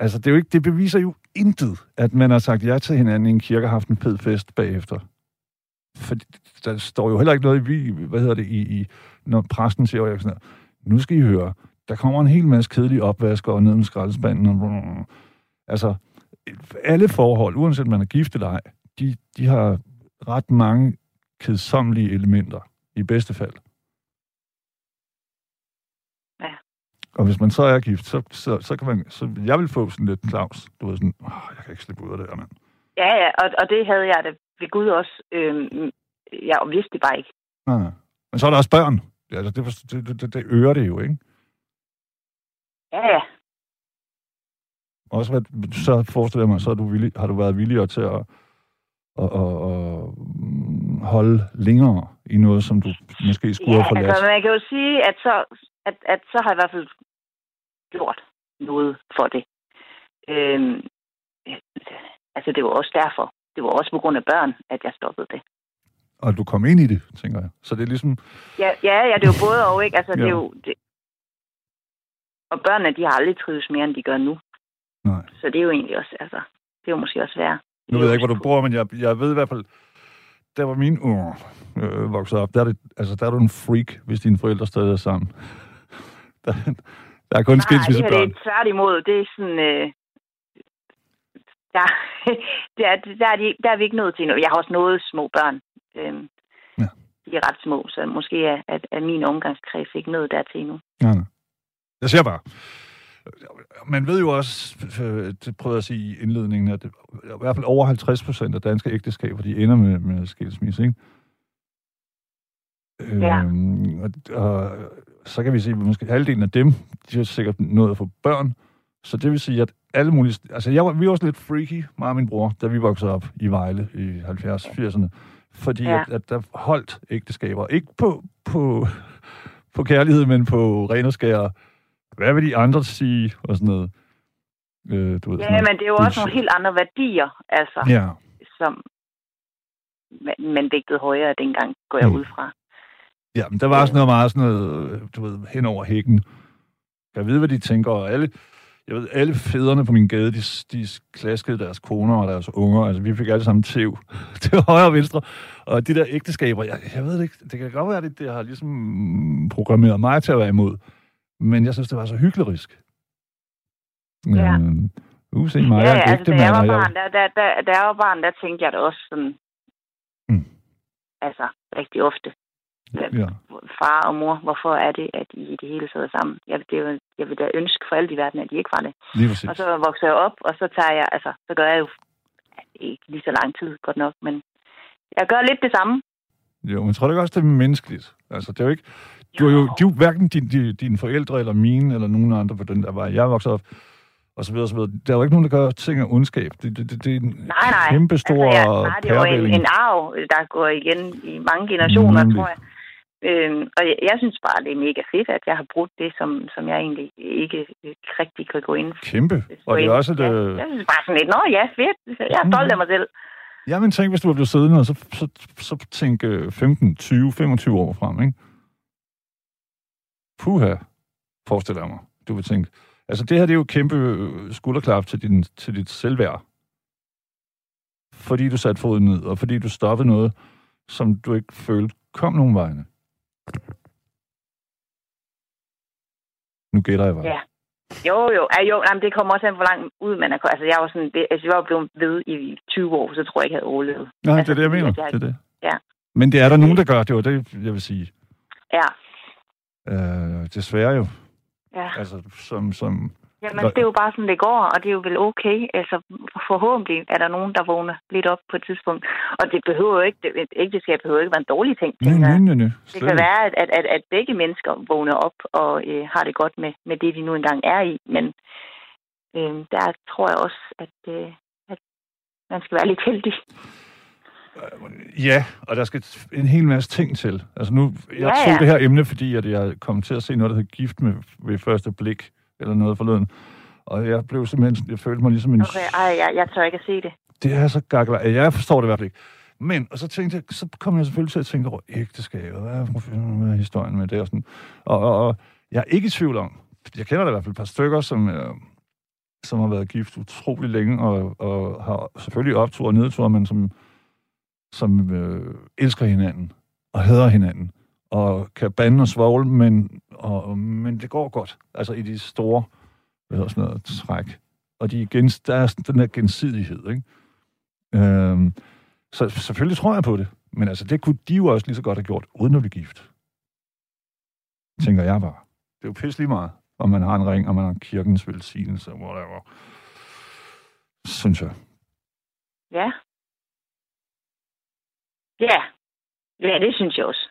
Altså, det, er jo ikke, det beviser jo intet, at man har sagt ja til hinanden i en kirke og haft en pæd fest bagefter. For der står jo heller ikke noget i, hvad hedder det, i, i når præsten siger, og sådan her, nu skal I høre, der kommer en hel masse kedelige opvasker og ned med skraldespanden. Og, altså, alle forhold, uanset om man er gift eller ej, de, de har ret mange kedsommelige elementer, i bedste fald. Ja. Og hvis man så er gift, så, så, så kan man... Så jeg vil få sådan lidt Claus. Du ved sådan, oh, jeg kan ikke slippe ud af det her, mand. Ja, ja, og, og det havde jeg da ved Gud også. Øhm, jeg vidste det bare ikke. Nej, nej. Men så er der også børn. Ja, Altså, det, det, det, det øger det jo, ikke? Ja, ja. Også hvad, så forestiller jeg mig, så har du, villig, har du været villigere til at, at, at, at mm, holde længere i noget, som du måske skulle ja have forladt. altså man kan jo sige, at så, at, at så har jeg i hvert fald gjort noget for det. Øhm, altså det var også derfor. Det var også på grund af børn, at jeg stoppede det. Og du kom ind i det, tænker jeg. Så det er ligesom... Ja, ja, ja det er jo både og, ikke? Altså, det er Ja. jo... Det... Og børnene, de har aldrig trives mere, end de gør nu. Nej. Så det er jo egentlig også, altså... Det er jo måske også værd. Nu ved jeg ikke, hvor du bor, men jeg, jeg ved i hvert fald, der var mine unger øh, vokset op, der er, det, altså, der er du en freak, hvis dine forældre stadig er sammen. Der, der er kun skilsmissebørn. her det er tværtimod. Det er sådan... Øh, der, der, der, er de, der er vi ikke nået til endnu. Jeg har også noget små børn. Øhm, Ja. De er ret små, så måske er, er, er min omgangskreds ikke nået dertil endnu. Nej, nej. Jeg siger bare, man ved jo også, det prøvede jeg at sige i indledningen, at i hvert fald over 50 procent af danske ægteskaber, de ender med, med skilsmisse, ikke? Ja. Øhm, og, og, så kan vi sige, at måske halvdelen af dem, de har sikkert nået at få børn. Så det vil sige, at alle mulige... Altså, jeg var, vi var også lidt freaky, mig og min bror, da vi voksede op i Vejle i 70-80'erne. Fordi Ja. at, at der holdt ægteskaber. Ikke på, på, på kærlighed, men på ren og skær. Hvad vil de andre sige? Og sådan noget. Øh, du ved, Ja, men det er jo også nogle helt andre værdier, altså, Ja, som man, vægtede højere dengang, går jeg Mm. ud fra. ja, men der var sådan noget meget sådan noget, øh, du ved, hen over hækken. Jeg ved, hvad de tænker, og alle, jeg ved, alle fædrene på min gade, de, de klaskede deres koner og deres unger. Altså, vi fik alle sammen tæv til højre og venstre. Og de der ægteskaber, jeg, jeg ved det ikke, det kan godt være, det, det har ligesom programmeret mig til at være imod. Men jeg synes, det var så hyklerisk. Ja. Øh, uh, se mig, ja, jeg er altså, da jeg var barn, der, der, der, jeg var barn, der tænkte jeg da også sådan, Mm. altså, rigtig ofte. Ja. far og mor, hvorfor er det, at I i det hele taget er sammen? Jeg, det jo, jeg vil da ønske for alt i verden, at de ikke var det. Og så vokser jeg op, og så tager jeg, altså, så gør jeg jo ikke lige så lang tid, godt nok, men jeg gør lidt det samme. Jo, men tror du ikke også, det er menneskeligt? Altså, det er jo ikke... Du er jo, de er jo hverken din, din, dine forældre eller mine, eller nogen andre på den der vej. Jeg er vokset op, og så videre, så videre. Der er jo ikke nogen, der gør ting af ondskab. Det, det, det, det er en Nej, nej. kæmpe stor altså, jeg, nej, det er jo en, en arv, der går igen i mange generationer, Nemlig. tror jeg. Øhm, og jeg, jeg synes bare, det er mega fedt, at jeg har brugt det, som, som jeg egentlig ikke rigtig kan gå ind for. Kæmpe. Og det er også et... Ja, øh, jeg synes bare sådan lidt, nå ja, fedt. Jeg er stolt af mig selv. Ja, men tænk, hvis du var blevet siddende, og så, så, så tænk øh, 15, 20, 25 år frem, ikke? Puha, forestiller jeg mig. Du vil tænke. Altså, det her, det er jo kæmpe øh, skulderklap til, din, til dit selvværd. Fordi du satte foden ned, og fordi du stoppede noget, som du ikke følte kom nogen vegne. Nu gætter jeg bare. Ja. Jo, jo. Ja, jo jamen, det kommer også an, hvor langt ud man er. Altså, jeg var sådan, det, altså, jeg var blevet ved i 20 år, så tror jeg ikke, jeg havde overlevet. Nej, altså, det er det, jeg fordi, mener. jeg- Det er det. Ja. Men det er der nogen, der gør. Det var det, jeg vil sige. Ja. Øh, desværre jo. Ja. Altså, som, som Jamen, det er jo bare sådan, det går, og det er jo vel okay. Altså, forhåbentlig er der nogen, der vågner lidt op på et tidspunkt. Og det behøver jo ikke, et ægteskab behøver ikke være en dårlig ting, Nej, nej, nej, nej. Det kan være, at, at, at, at begge mennesker vågner op og øh, har det godt med, med det, de nu engang er i. Men øh, der tror jeg også, at, øh, at man skal være lidt heldig. Ja, og der skal en hel masse ting til. Altså nu, jeg Ja, tog ja. det her emne, fordi at jeg kom til at se noget, der hed gift med ved første blik, eller noget forleden. Og jeg blev simpelthen, jeg følte mig ligesom en... Okay, ej, jeg, jeg tør ikke at se det. Det er så gakkelag. Jeg forstår det i hvert fald ikke. Men, og så tænkte jeg, så kom jeg selvfølgelig til at tænke over ægteskabet. Hvad er, hvad er historien med det? Og, sådan. Og, og, og, jeg er ikke i tvivl om, jeg kender da i hvert fald et par stykker, som, øh, som har været gift utrolig længe, og, og har selvfølgelig optur og nedtur, men som, som øh, elsker hinanden, og hader hinanden, og kan bande og svogle, men, og, men det går godt. Altså i de store, hvad hedder sådan noget, træk. Og de er gens, der er den der gensidighed, ikke? Øhm, så selvfølgelig tror jeg på det. Men altså, det kunne de jo også lige så godt have gjort, uden at blive gift. Tænker jeg bare. Det er jo pisse lige meget, om man har en ring, om man har kirkens velsignelse, whatever. Synes jeg. Ja. Ja. Ja, det synes jeg også.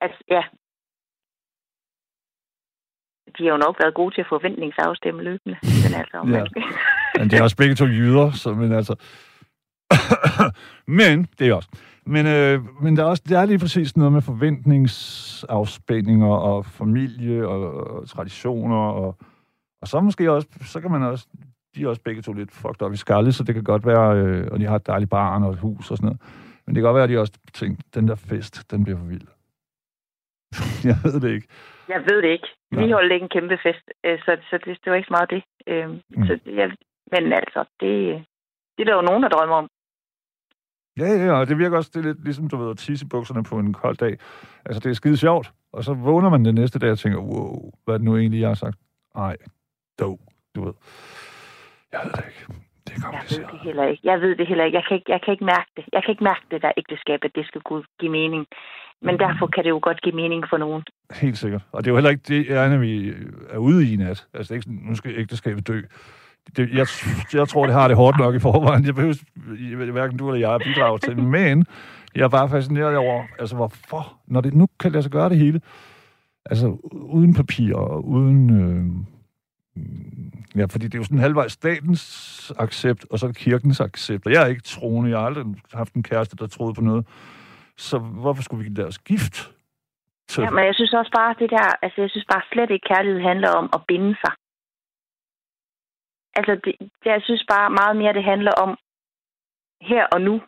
Altså, ja. De har jo nok været gode til at forventningsafstemme løbende. Men altså, om Ja. Men det er også begge to jyder, så, men altså... men, det er også. Men, øh, men der er også der er lige præcis noget med forventningsafspændinger og familie og, og traditioner og, og så måske også, så kan man også, de er også begge to lidt fucked up i skaldet, så det kan godt være, øh, og de har et dejligt barn og et hus og sådan noget. Men det kan godt være, at de også tænker, den der fest, den bliver for vild. Jeg ved det ikke. Jeg ved det ikke. Nej. Vi holdt ikke en kæmpe fest, øh, så, så det, det var ikke så meget det. Øh, Mm. så, jeg, men altså, det, det er der jo nogen, der drømmer om. Ja, ja, og det virker også, det er lidt ligesom, du ved, at tisse bukserne på en kold dag. Altså, det er skide sjovt. Og så vågner man den næste dag og tænker, wow, hvad er det nu egentlig, jeg har sagt? Ej, dog, du ved. Jeg ved det ikke. Det er Jeg ved det heller ikke. Jeg ved det heller ikke. Jeg kan ikke, jeg kan ikke mærke det. Jeg kan ikke mærke det der ægteskab, at det skal kunne give mening. Men derfor kan det jo godt give mening for nogen. Helt sikkert. Og det er jo heller ikke det ærne, vi er ude i nat. Altså, det er ikke sådan, nu skal ægteskabet dø. Det, jeg, jeg tror, det har det hårdt nok i forvejen. Jeg behøver hverken du eller jeg bidrage til. Men jeg er bare fascineret over, altså hvorfor, når det nu kan lade sig gøre det hele, altså uden papir og uden... Øh, ja, fordi det er jo sådan halvvejs statens accept, og så kirkens accept. Og jeg er ikke troende. Jeg har aldrig haft en kæreste, der troede på noget. Så hvorfor skulle vi lade os gift? Så, Ja, men jeg synes også bare, det der, altså jeg synes bare slet ikke, kærlighed handler om at binde sig. Altså, det, det, jeg synes bare meget mere, det handler om her og nu.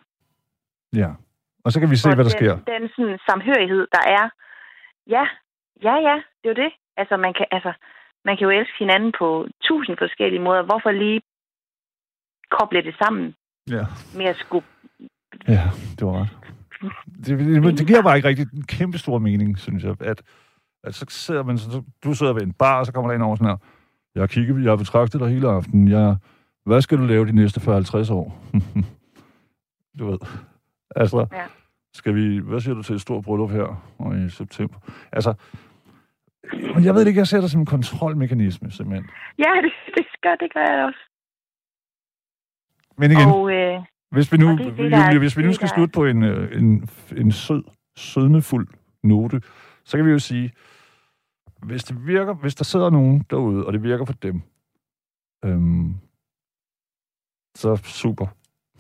Ja. Og så kan vi se, Og hvad der den, sker. Den sådan, samhørighed, der er. Ja, ja, ja, det er jo det. Altså, man kan, altså, man kan jo elske hinanden på tusind forskellige måder. Hvorfor lige koble det sammen Ja, med at skulle... ja det var ret. Det, det, det giver bare ikke rigtig en kæmpe stor mening, synes jeg, at, at så sidder man, så, du sidder ved en bar, og så kommer der en over sådan her, jeg har kigget, jeg har betragtet dig hele aftenen, jeg, hvad skal du lave de næste 40-50 år? du ved. Altså, Ja. Skal vi, hvad siger du til et stort bryllup her og i september? Altså, men jeg ved ikke, jeg ser det som en kontrolmekanisme, simpelthen. Ja, det, det, gør, det gør jeg også. Men igen, Og øh, hvis vi nu, og det det, Julie, hvis vi nu skal slutte på en, øh, en, en sød, sødmefuld note, så kan vi jo sige, hvis det virker, hvis der sidder nogen derude, og det virker for dem, øhm, så super.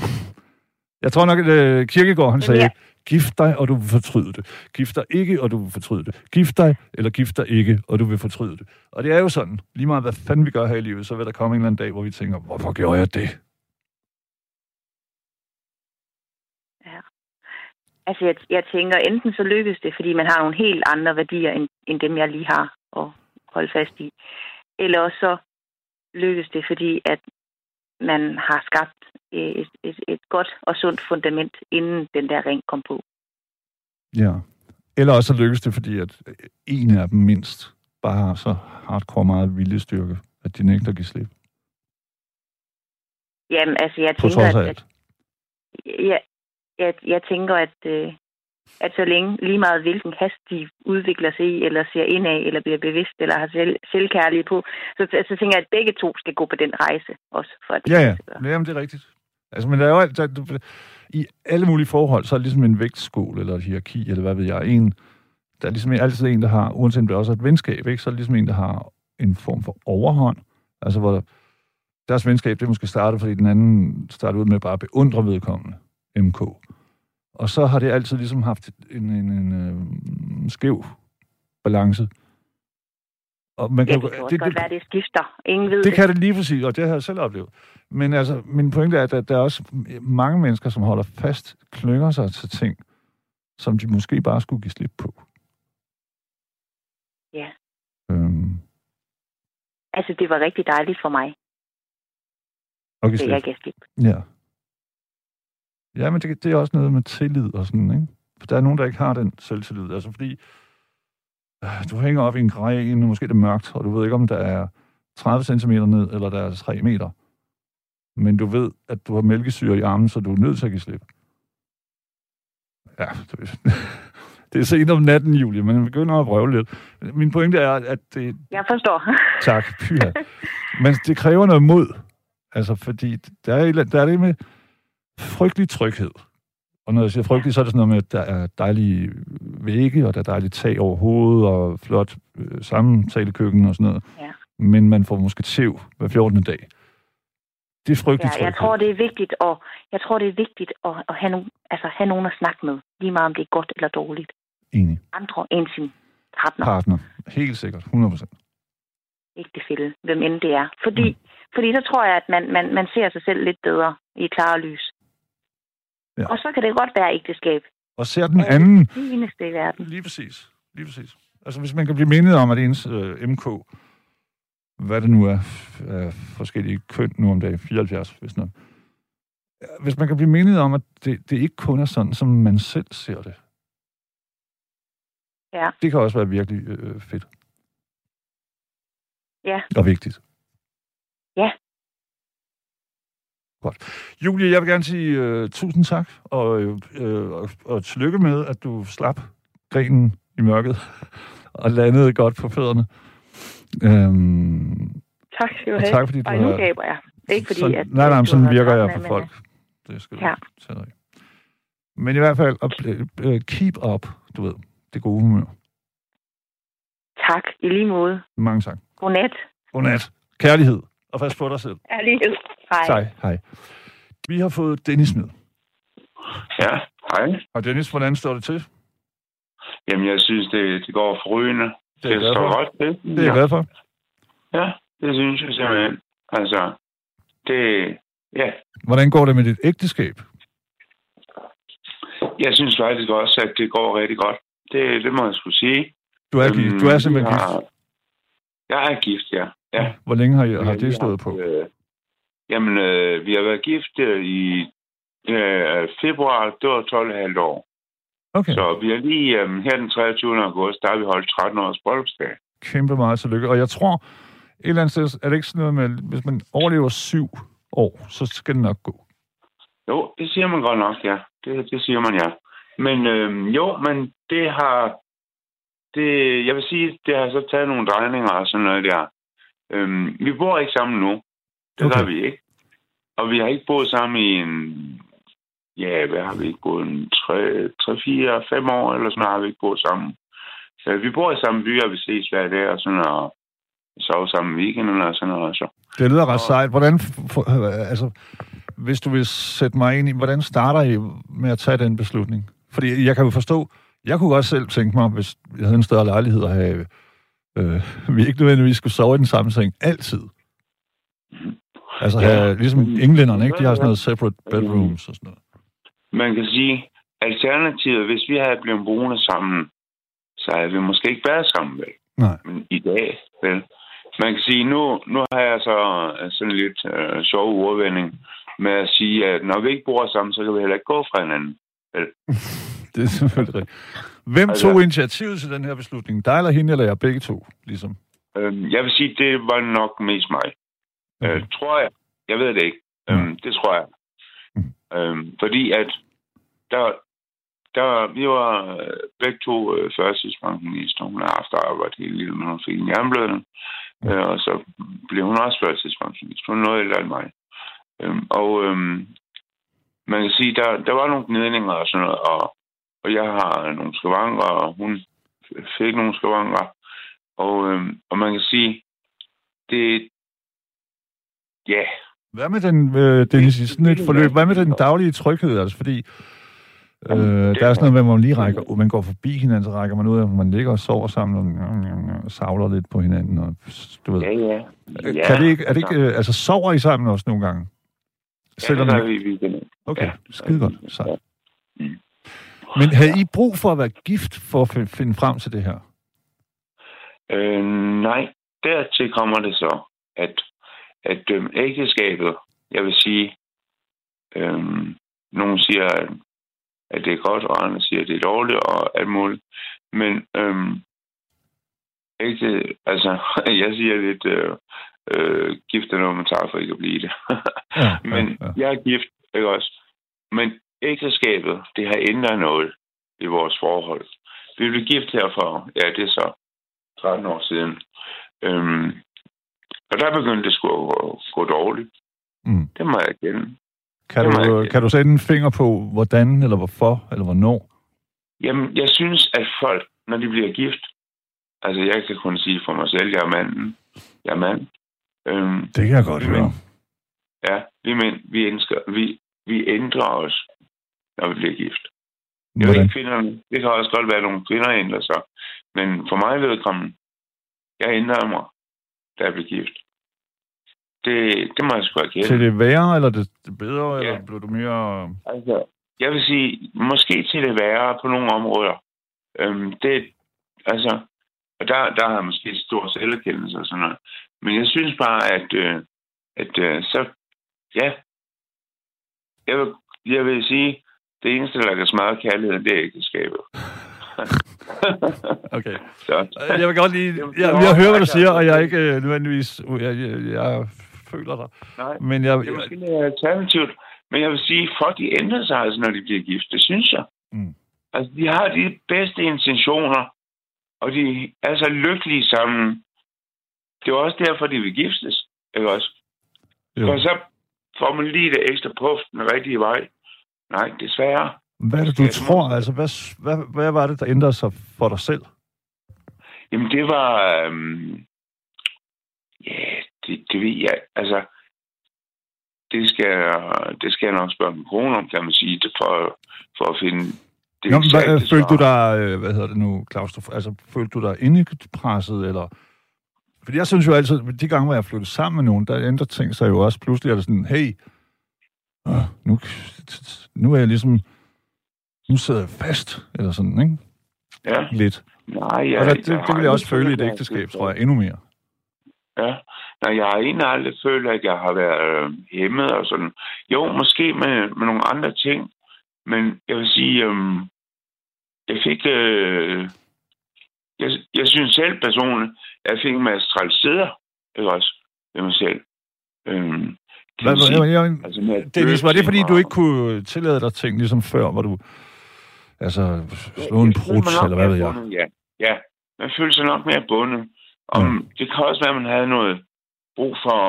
Jeg tror nok, at øh, Kirkegaard, han sagde, ja gift dig, og du vil fortryde det. Gift dig ikke, og du vil fortryde det. Gift dig, eller gift dig ikke, og du vil fortryde det. Og det er jo sådan, lige meget hvad fanden vi gør her i livet, så vil der komme en eller anden dag, hvor vi tænker, hvorfor gjorde jeg det? altså, jeg, jeg tænker, enten så lykkes det, fordi man har nogle helt andre værdier, end, end dem, jeg lige har at holde fast i. Eller også så lykkes det, fordi at man har skabt et, et, et godt og sundt fundament, inden den der ring kom på. Ja. Eller også så lykkes det, fordi at en af dem mindst bare har så hardcore meget viljestyrke, at de nægter at give slip. Jamen, altså, jeg tænker, af at, at jeg, jeg, jeg tænker, at, øh, at så længe lige meget hvilken hast de udvikler sig i, eller ser indad, eller bliver bevidst, eller har selv, selvkærlige på, så, så tænker jeg, at begge to skal gå på den rejse også, for at det Ja, ja. Jamen, det er rigtigt. Altså, men der er jo alt, der, du, i alle mulige forhold, så er det ligesom en vægtskål, eller et hierarki, eller hvad ved jeg. En, der er ligesom altid en, der har, uanset om det også er et venskab, ikke? så er det ligesom en, der har en form for overhånd. Altså, hvor der, deres venskab, det måske startet, fordi den anden startede ud med bare at beundre vedkommende, MK. Og så har det altid ligesom haft en, en, en, øh, skæv balance. Og man Ja, kan, det jo- kan også godt være, at det skifter. Ingen ved det det. kan det lige præcis, og det har jeg selv oplevet. Men altså, min pointe er, at der, er også mange mennesker, som holder fast, klynger sig til ting, som de måske bare skulle give slip på. Ja. Øhm, Altså, det var rigtig dejligt for mig, give det jeg gav slip. Ja. Ja, men det, det er også noget med tillid og sådan, ikke? For der er nogen, der ikke har den selvtillid. Altså, fordi du hænger op i en gren, måske er det mørkt, og du ved ikke, om der er 30 cm ned, eller der er 3 meter. Men du ved, at du har mælkesyre i armen, så du er nødt til at give slip. Ja, det, det er sent om natten, Julie, men jeg begynder at prøve lidt. Min pointe er, at det, Jeg forstår. Tak, pyha. Men det kræver noget mod. Altså, fordi der er, der er det med frygtelig tryghed. Og når jeg siger frygtelig, så er det sådan noget med, at der er dejlige vægge, og der er dejligt tag over hovedet, og flot øh, sammentalekøkken og sådan noget. Ja. Men man får måske tæv hver 14. dag. Det er frygtelig Ja, jeg tror, det er vigtigt, og jeg tror, det er vigtigt at, at have, nogen, altså, have nogen at snakke med, lige meget om det er godt eller dårligt. Enig. Andre end sin partner, Partner. Helt sikkert. 100%. ægtefælle, hvem end det er. Fordi, mm. fordi så tror jeg, at man, man, man ser sig selv lidt bedre i klare lys. Ja. Og så kan det godt være ægteskab. Og ser den anden Det eneste i verden. Lige præcis. Lige præcis. Altså, hvis man kan blive mindet om, at ens øh, MK, hvad det nu er, er forskellige køn nu om dagen, 74, hvis nok. Hvis man kan blive mindet om, at det, det ikke kun er sådan, som man selv ser det. Ja. Det kan også være virkelig øh, fedt. Ja. Og vigtigt. Ja. Godt. Julie, jeg vil gerne sige øh, tusind tak, og, øh, øh, og, og tillykke med, at du slap grenen i mørket, og landede godt på fødderne. Øhm, Tak skal du have. tak, fordi du Og nu gaber jeg. Ikke fordi, sådan, at... nej, nej, men du sådan virker jeg på men, folk. Det skal du Ja. ja. tage. Men i hvert fald, øh, keep up, du ved, det gode humør. øh, Tak, i lige måde. Mange tak. Godnat. Godnat. Kærlighed. Og pas på dig selv. Ærlighed. Hej. Hej. Hej. Vi har fået Dennis med. Ja, hej. Og Dennis, hvordan står det til? Jamen, jeg synes, det, det går forrygende. Det er Det jeg står for. godt til. Det er jeg glad for. Ja, det synes jeg simpelthen. Altså, det... Ja, Hvordan går det med dit ægteskab? jeg synes faktisk også, at det går rigtig godt. Det, det må jeg skulle sige. Du er, gift. du er simpelthen jeg, gift. Jeg er gift, ja. ja. Hvor længe har, I, har det stået på? Øh, jamen, øh, vi har været gift øh, i øh, februar, det var 12,5 år. Okay, Så vi har lige øh, her den 23. august, der har vi holdt 13 års bryllupsdag. kæmpe meget tillykke. Og jeg tror, et eller andet sted, er det ikke sådan noget med, hvis man overlever syv år, så skal det nok gå. Jo, det siger man godt nok, ja. Det, det siger man, ja. Men øhm, jo, men det har... Det, jeg vil sige, det har så taget nogle drejninger og sådan noget der. Øhm, vi bor ikke sammen nu. Det okay. Gør vi ikke. Og vi har ikke boet sammen i en... Ja, hvad har vi ikke boet? En 3, 3 4, 5 år eller sådan noget har vi ikke boet sammen. Så vi bor i samme by, og vi ses hver dag og sådan og sover sammen i weekenden og sådan noget. Så. Det lyder ret sejt. Hvordan, for, altså, hvis du vil sætte mig ind i, hvordan starter I med at tage den beslutning? Fordi jeg kan jo forstå, jeg kunne godt selv tænke mig, hvis jeg havde en større lejlighed at have, øh, vi ikke nødvendigvis skulle sove i den samme seng altid. Altså Ja. have, ligesom englænderne, ikke? De har sådan noget separate bedrooms og sådan noget. Man kan sige, alternativet, hvis vi havde blevet boende sammen, så havde vi måske ikke været sammen, vel? Nej. Men i dag, vel? Man kan sige, nu, nu har jeg så øh, sådan lidt øh, sjov ordvending med at sige, at når vi ikke bor sammen, så kan vi heller ikke gå fra hinanden. Det er selvfølgelig rigtigt. Hvem Altså- tog initiativet til den her beslutning? Dig eller hende, eller jeg begge to, ligesom? Øhm, jeg vil sige, det var nok mest mig. Okay. Øh, tror jeg. Jeg ved det ikke. Øhm, det tror jeg. Øhm, fordi at der, der, vi var øh, begge to øh, førtidspensionister. Hun har haft arbejde hele livet, men hun fik en jernblødning. Øh, og så blev hun også førtidspensionist. Hun er noget ældre end mig. Øhm, og øhm, man kan sige, der, der var nogle gnidninger og sådan noget, og, og jeg har nogle skavanker, og hun fik nogle skavanker. Og, øhm, og man kan sige, det... Ja, Hvad med den, øh, Dennis, i sådan et forløb, hvad med den daglige tryghed? Altså, fordi øh, der er sådan noget med, at man lige rækker, man går forbi hinanden, så rækker man ud, at man ligger og sover sammen og, og savler lidt på hinanden. Og, du ved. ja, ja. ja kan det ikke, er det ikke, øh, altså sover I sammen også nogle gange? Selvom ja, det gør vi i weekenden. Okay, Ja. skide godt. Så. Men havde I brug for at være gift for at fi- finde frem til det her? Øh, nej, dertil kommer det så, at, at øhm, ægteskabet, jeg vil sige, øhm, nogen siger, at, at det er godt, og andre siger, at det er dårligt, og alt muligt. Men øhm, ægte, altså, jeg siger lidt, øh, øh, gift er noget, man tager for ikke at blive det. Ja, Men ja, ja. jeg er gift, ikke også? Men ægteskabet, det har ændret noget i vores forhold. Vi blev gift her for, ja, det er så 13 år siden. Øhm, og der begyndte det sgu at gå, dårligt. Mm. Det må jeg erkende. Kan, det du, jeg- kan du sætte en finger på, hvordan, eller hvorfor, eller hvornår? Jamen, jeg synes, at folk, når de bliver gift, altså jeg kan kun sige for mig selv, jeg er manden. Jeg er mand. Øhm, Det kan jeg godt høre. ja, vi mænd, vi, ønsker, vi, vi ændrer os, når vi bliver gift. Jeg ved ikke, kvinderne, det kan også godt være, at nogle kvinder ændrer sig. Men for mig vedkommende, jeg ændrer mig, jeg blev gift. Det, det må jeg sgu erkende. Til det værre, eller det, det bedre, Ja. eller blev du mere... Altså, jeg vil sige, måske til det værre på nogle områder. Øhm, det, altså, og der, der har jeg måske et stor selverkendelse og sådan noget. Men jeg synes bare, at, øh, at øh, så, ja, jeg vil, jeg vil sige, det eneste, der kan smadre kærligheden, det er ægteskabet. Okay. Jeg vil godt lige... Jeg, jeg hører, hvad du siger, og jeg er ikke øh, nødvendigvis... Jeg, jeg, jeg føler dig. nej, Men jeg... det er måske lidt alternativt. Men jeg vil sige, folk de ændrer sig altså, når de bliver gift. Det synes jeg. Mm. Altså, de har de bedste intentioner, og de er så lykkelige sammen. Det er også derfor, de vil giftes. Ikke også? Jo. For så får man lige det ekstra puff den rigtige vej. Nej, desværre. Hvad er det, du tror? Altså, hvad, hvad, hvad var det, der ændrede sig for dig selv? Jamen, det var... Øhm, ja, det, det ved jeg. Altså, det skal, det skal jeg nok spørge min kone om, kan man sige, for, for at finde det Nå, hvad, følte du dig, øh, hvad hedder det nu, Claus, altså, følte du dig indepresset, eller... Fordi jeg synes jo altid, de gange, hvor jeg flyttede sammen med nogen, der ændrer ting sig jo også. Pludselig er det sådan, hey, øh, nu, nu er jeg ligesom, nu sidder jeg fast, eller sådan, ikke? Ja, Lidt. nej, jeg, og der, det, jeg det vil jeg også føle i et ægteskab, jeg- tror jeg, endnu mere. Ja. Nej, jeg har egentlig aldrig følt, at jeg har været øh, hæmmet og sådan. Jo, måske med, med nogle andre ting, men jeg vil sige, øhm, jeg fik... Øh, jeg, jeg synes selv personligt, at jeg fik en masse trælseder, ikke også, ved mig selv. Kan Hvad, hvad, jeg, altså med Dennis, var det fordi, du ikke kunne tillade dig ting ligesom før, hvor du Altså, slå en prut, eller hvad ved jeg. Bundet, ja. ja, man føler sig nok mere bundet. Om, Ja. Det kan også være, at man havde noget brug for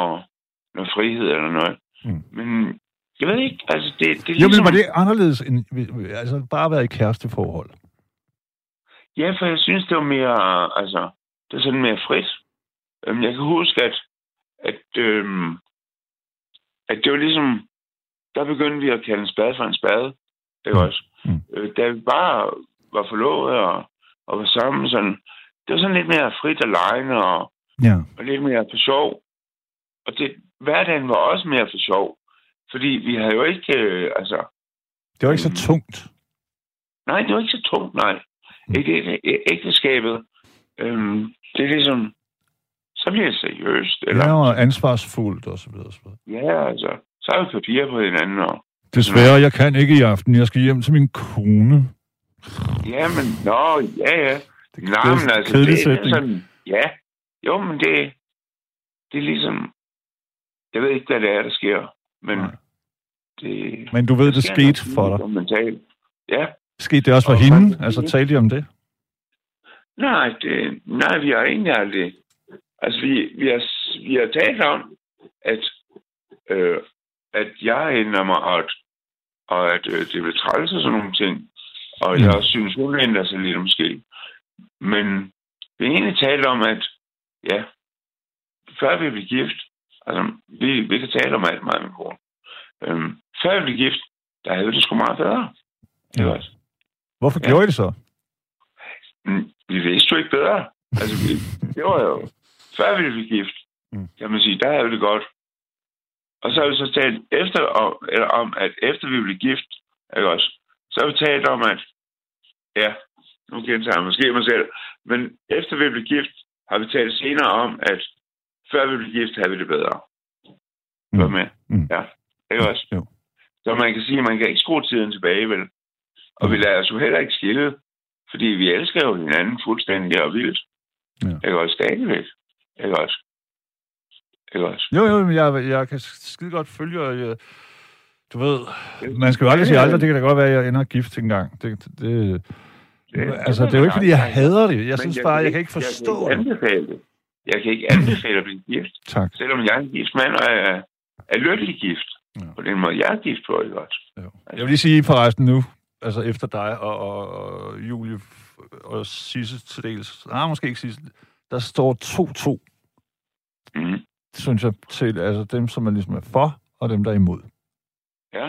noget frihed eller noget. Mm. Men jeg ved ikke, altså det, det er Jo, ligesom... men var det anderledes end altså, bare at være i kæresteforhold? Ja, for jeg synes, det var mere, altså, det er sådan mere frit. Øhm, Jeg kan huske, at, at, øhm, at det var ligesom, der begyndte vi at kalde en spade for en spade. Ikke Mm. også? Mm. Øh, Da vi bare var forlovet og, og var sammen, sådan, det var sådan lidt mere frit og lejende og, Ja. og lidt mere for sjov. Og det, hverdagen var også mere for sjov. Fordi vi havde jo ikke, øh, altså, Det var ikke Mm. så tungt. Nej, det var ikke så tungt, nej. Mm. Ikke ægteskabet. Øhm, det er ligesom, så bliver det seriøst. Eller, Ja, og ansvarsfuldt og så videre. Og så videre. ja, altså, så har vi papir på hinanden. Og, Desværre, jeg kan ikke i aften. Jeg skal hjem til min kone. ja, men, nå, ja, ja. Det Nej, men altså, det, det er sætning. sådan, ja. Jo, men det, det er ligesom, jeg ved ikke, hvad det er, der sker, men Nej. det... Men du ved, det sker skete for dig. fundamentalt. Ja, Skete det også for Og hende? faktisk- Altså, talte I om det? Nej, det, nej, vi har egentlig aldrig... Altså, vi, vi, har, vi har talt om, at, øh, at jeg ændrer mig, og at, og at øh, det vil træls og sådan nogle ting. Og Mm. jeg synes, hun ændrer sig lidt måske. Men vi har egentlig talt om, at ja, før vi bliver gift, altså, vi, vi kan tale om alt meget med kone. Øhm, før vi blev gift, der havde vi det sgu meget bedre. Ja. Ja. Hvorfor Ja. gjorde I det så? Mm, vi vidste jo ikke bedre. Altså, vi, det var jo... Før vi blev gift, mm. kan man sige, der havde vi det godt. Og så har vi så talt efter om, eller om, at efter vi blev gift, ikke også, så har vi talt om, at ja, nu gentager jeg måske mig selv, men efter vi blev gift, har vi talt senere om, at før vi blev gift, havde vi det bedre. Mm. Hvad med? Mm. Ja, ikke også? Jo. Så man kan sige, at man kan ikke skrue tiden tilbage, vel? Og Mm. vi lader os jo heller ikke skille, fordi vi elsker jo hinanden fuldstændig og vildt. Ja. Ikke også stadigvæk? Ikke også? Ikke også? Jo, jo, men jeg, jeg kan skide godt følge, og jeg, du ved, man skal jo aldrig sige aldrig, det kan da godt være, at jeg ender gift engang. Det, det, det, altså, det er jo ikke, fordi jeg hader det. Jeg synes bare, jeg kan ikke forstå jeg kan det. ikke anbefale det. Jeg kan ikke anbefale at blive gift, Tak. selvom jeg er en gift mand og er, er lykkelig gift. Ja. På den måde, jeg er gift på, ikke også? Jo. Jeg vil lige sige forresten nu, altså efter dig og, og, og Julie og Sisse til dels, nej, måske ikke Sisse, der står 2-2, Mm. Synes jeg, til altså dem, som er ligesom er for, og dem, der er imod. Ja.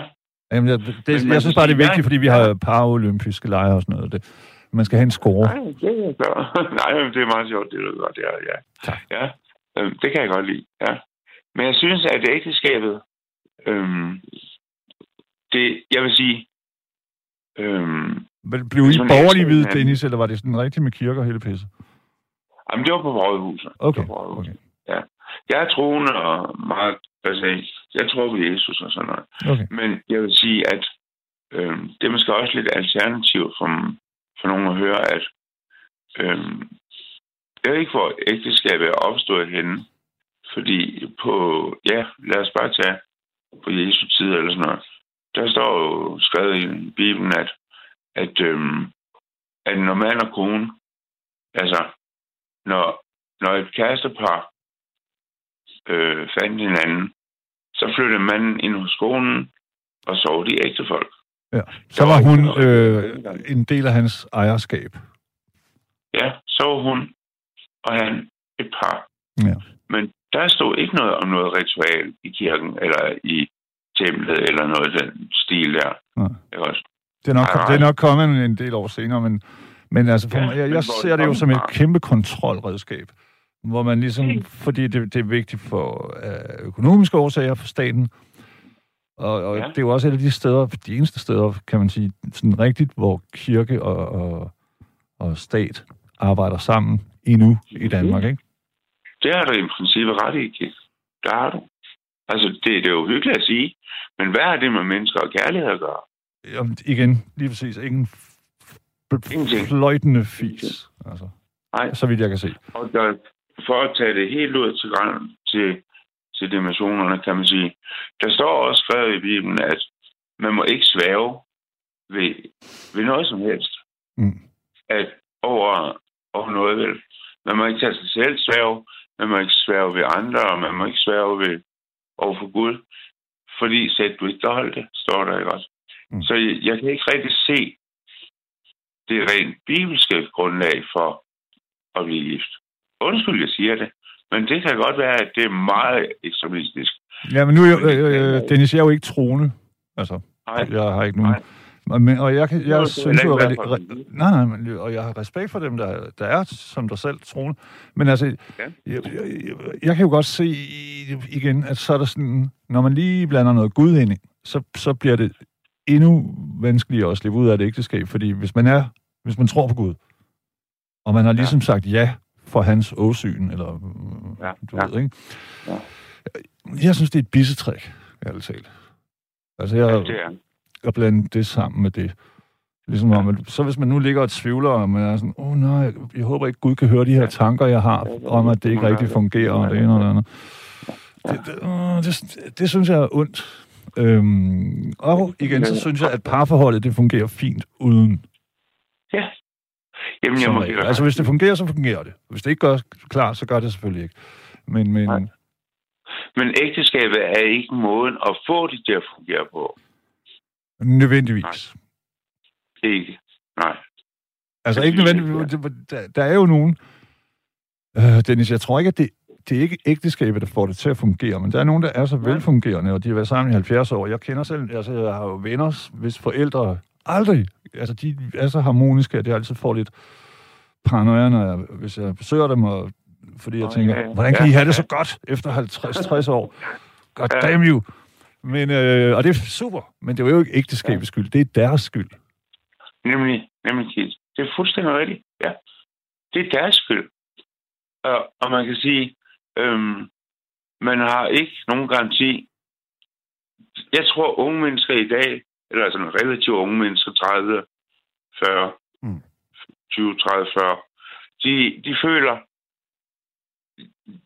Jamen, jeg, det, Men jeg synes bare, det er vigtigt, nej. fordi vi har paralympiske lege og sådan noget. Det, man skal have en score. Nej, det er. Nej, det er meget sjovt, det er godt, det er, ja. Tak. Ja, øhm, det kan jeg godt lide, ja. Men jeg synes, at ægteskabet, øhm, det, jeg vil sige, øhm, Men blev I Sådan borgerlige hvide. Dennis, eller var det sådan rigtigt med kirker og hele pisse? jamen, det var på rådhuset. Okay, Det var på rådhuset. okay. Jeg er troende og meget, altså, jeg tror på Jesus og sådan noget. okay. Men jeg vil sige, at øhm, det er måske også lidt alternativt for, for nogen at høre, at øhm, jeg ved ikke, hvor ægteskabet er opstået henne. Fordi på, ja, lad os bare tage på Jesu tid eller sådan noget. Der står jo skrevet i Bibelen, at, at, øhm, at når mand og kone, altså, når, når et kærestepar øh, fandt hinanden, så flyttede manden ind hos konen, og sov de ægte folk. Ja. Så var hun øh, en del af hans ejerskab. Ja, så var hun og han et par. Ja. Men der stod ikke noget om noget ritual i kirken, eller i templet, eller noget af den stil der. Også? Det er nok, det er nok kommet en- del år senere, men, men altså, Ja, jeg, men jeg hvor ser det jo som et kæmpe kontrolredskab, hvor man ligesom, Mm. fordi det, det er vigtigt for øh, økonomiske årsager for staten, og, og Ja. det er jo også et af de steder, de eneste steder, kan man sige, sådan rigtigt, hvor kirke og, og, og stat arbejder sammen endnu i Danmark, ikke? Det har du i princippet ret i. Der har du. Altså, det, det er jo hyggeligt at sige, men hvad har det med mennesker og kærlighed at gøre? Jamen, igen, lige præcis, ingen Ingenting. fløjtende fis, altså, Nej. så vidt jeg kan se. Og der, for at tage det helt ud til, til, til dimensionerne, kan man sige, der står også skrevet i Bibelen, at man må ikke svæve ved, ved noget som helst. Mm. At over, over noget vel. Man må ikke tage sig selv sværge, man må ikke sværge ved andre, og man må ikke sværge ved over for Gud. Fordi sæt du ikke holde det, står der ikke også. Mm. Så jeg, jeg kan ikke rigtig se det rent bibelske grundlag for at blive gift. Undskyld, jeg siger det. Men det kan godt være, at det er meget ekstremistisk. Ja, men nu er jeg, øh, øh, Dennis, jeg er jo ikke troende. Altså, Nej, jeg har ikke nogen... Nej. Men, og jeg, kan, Det jeg må synes jo... Re, re, nej, nej, men, og jeg har respekt for dem, der, der er som dig selv troende. Men altså, Ja. jeg, jeg, jeg, kan jo godt se igen, at så er der sådan... Når man lige blander noget Gud ind så, så bliver det endnu vanskeligere at slippe ud af et ægteskab. Fordi hvis man er... Hvis man tror på Gud, og man har ligesom sagt ja for hans åsyn, eller Ja, du ja. ved, ikke? Ja. Jeg synes, det er et bissetræk, ærligt talt. Altså, jeg, Ja, det er. at blande det sammen med det. Ligesom om, at, så hvis man nu ligger og tvivler, og man er sådan, åh oh, nej, jeg håber ikke, Gud kan høre de her tanker, jeg har, om at det ikke rigtig fungerer, og det ene og det andet. Det, det, det, det synes jeg er ondt. Øhm, og igen, så synes jeg, at parforholdet, det fungerer fint uden. Ja. Jamen, jeg må dig Altså, hvis det fungerer, så fungerer det. Hvis det ikke gør klar, så gør det selvfølgelig ikke. Men, men Nej. Men ægteskabet er ikke måden at få det til at fungere på. nødvendigvis. Ikke. Nej. Altså Det ikke nødvendigvis. Der, der er jo nogen... Øh, Dennis, jeg tror ikke, at det, det er ikke ægteskabet, der får det til at fungere, men der er nogen, der er så Nej. velfungerende, og de har været sammen i 70 år. Jeg kender selv, altså jeg har jo venner, hvis forældre aldrig, altså de er så harmoniske, at jeg altid får lidt paranoia, når jeg, hvis jeg besøger dem, og, fordi jeg tænker, ja, hvordan kan Ja, I have det så godt efter 50-60 år? God damn you! Men, øh, og det er super, men det er jo ikke ægteskabets skyld, det er deres skyld. Nemlig, nemlig. Det er fuldstændig rigtigt. Ja. Det er deres skyld. Og, og man kan sige, øhm, man har ikke nogen garanti. Jeg tror, unge mennesker i dag, eller sådan relativt unge mennesker, 30, 40, Mm. mm. 20, 30, 40, de, de føler,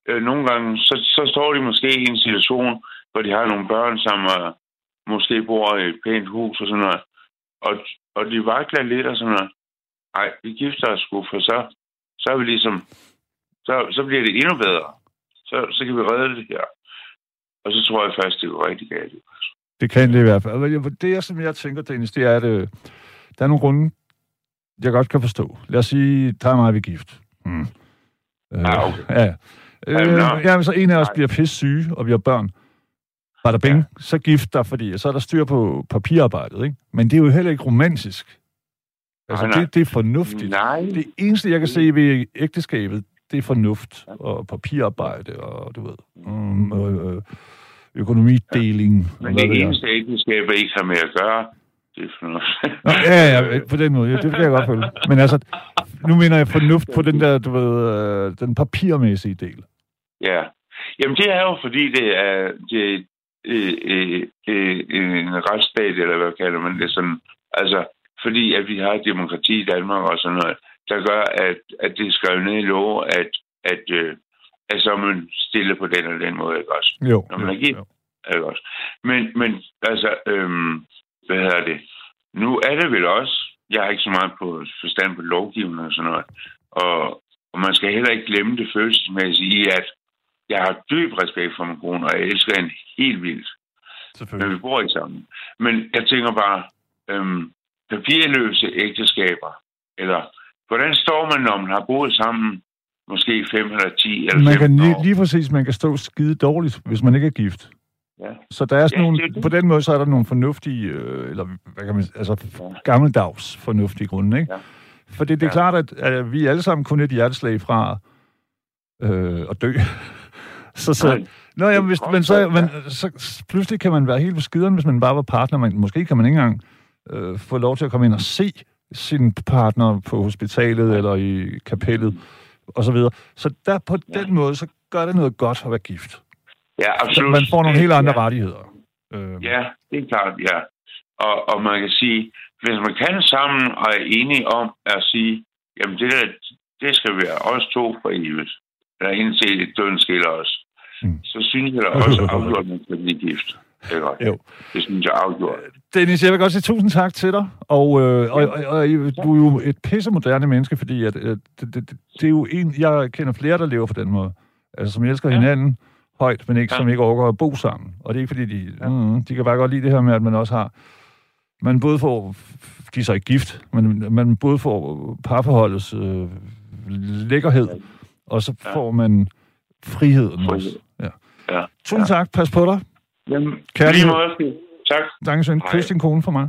øh, nogle gange, så, så står de måske i en situation, hvor de har nogle børn, som øh, måske bor i et pænt hus og sådan noget, og, og de vakler lidt og sådan noget. Ej, vi gifter os sgu, for så, så er vi ligesom, så, så bliver det endnu bedre. Så, så kan vi redde det her. Og så tror jeg faktisk, det går rigtig galt. Det kan det i hvert fald. Det, jeg, som jeg tænker, Dennis, det er, at øh, der er nogle grunde, jeg godt kan forstå. Lad os sige, der er mig, vi gift. Hmm. Øh, Ah, okay. Ja. Øh, Jamen, så en af os bliver pisse syge, og vi har børn. Var der penge, ja. så gift dig, fordi så er der styr på papirarbejdet, ikke? Men det er jo heller ikke romantisk. Altså, Nej, det, det er fornuftigt. Nej. Det eneste, jeg kan se ved ægteskabet, det er fornuft og papirarbejde og, du ved, um, øh, økonomideling. og Men det eneste ægteskab, jeg ikke har med at gøre, det er for noget. Nå, ja, ja, på den måde. Ja, det kan jeg godt følge. Men altså, nu mener jeg fornuft på den der, du ved, øh, den papirmæssige del. Ja. Jamen, det er jo, fordi det er, det, er, øh, øh, øh, en retsstat, eller hvad kalder man det sådan. Altså, fordi at vi har demokrati i Danmark og sådan noget, der gør, at, at det er skrevet ned i lov, at, at, øh, at så er man stille på den eller den måde, ikke også? Jo. Nå, men jo, er gift. jo. Ikke også? Men, men altså, øhm, hvad hedder det? Nu er det vel også, jeg har ikke så meget på forstand på lovgivning og sådan noget, og, og man skal heller ikke glemme det følelsesmæssige i, at jeg har dyb respekt for min kone, og jeg elsker hende helt vildt, men vi bor ikke sammen. Men jeg tænker bare, øhm, papirløse ægteskaber, eller hvordan står man, når man har boet sammen måske 5 eller 10 eller Man 15 kan lige, lige præcis, man kan stå skide dårligt, hvis man ikke er gift. Ja. Så der er sådan Ja, nogle, det det. på den måde, så er der nogle fornuftige, øh, eller hvad kan man altså Ja. gammeldags fornuftige grunde, ikke? Ja. For det, det er Ja. klart, at, at vi alle sammen kun et hjerteslag fra øh, at dø. så, så, Nej. Nå, jamen, hvis, men, så, men så pludselig kan man være helt på skideren, hvis man bare var partner. Man, måske kan man ikke engang øh, få lov til at komme ind og se sin partner på hospitalet eller i kapellet og så videre. Så der på Ja. den måde, så gør det noget godt at være gift. Ja, Så absolut. man får nogle helt andre ja. rettigheder. Øh, Ja, det er klart, ja. Og, og man kan sige, hvis man kan sammen og er enige om at sige, jamen det der, det skal være os to for evigt, eller indtil døden skiller os, Mm. så synes jeg da også afgjort, at man skal blive gift. Også? Jo. Det synes jeg afgjort. Dennis, jeg vil godt sige tusind tak til dig. Og, øh, og, og, og du er jo et pisse moderne menneske, fordi at, at det, det, det er jo en, jeg kender flere, der lever på den måde. Altså, som elsker ja. hinanden højt, men ikke, ja. som ikke overgår at bo sammen. Og det er ikke fordi, de, ja. mm, de kan bare godt lide det her med, at man også har... Man både får... De er så ikke gift, men man både får parforholdets øh, lækkerhed, og så ja. får man friheden Frihed. også. Ja. Ja. Tusind ja. tak. Pas på dig. Jamen, Kærlighed. Lige meget. Tak. Kys din kone for mig.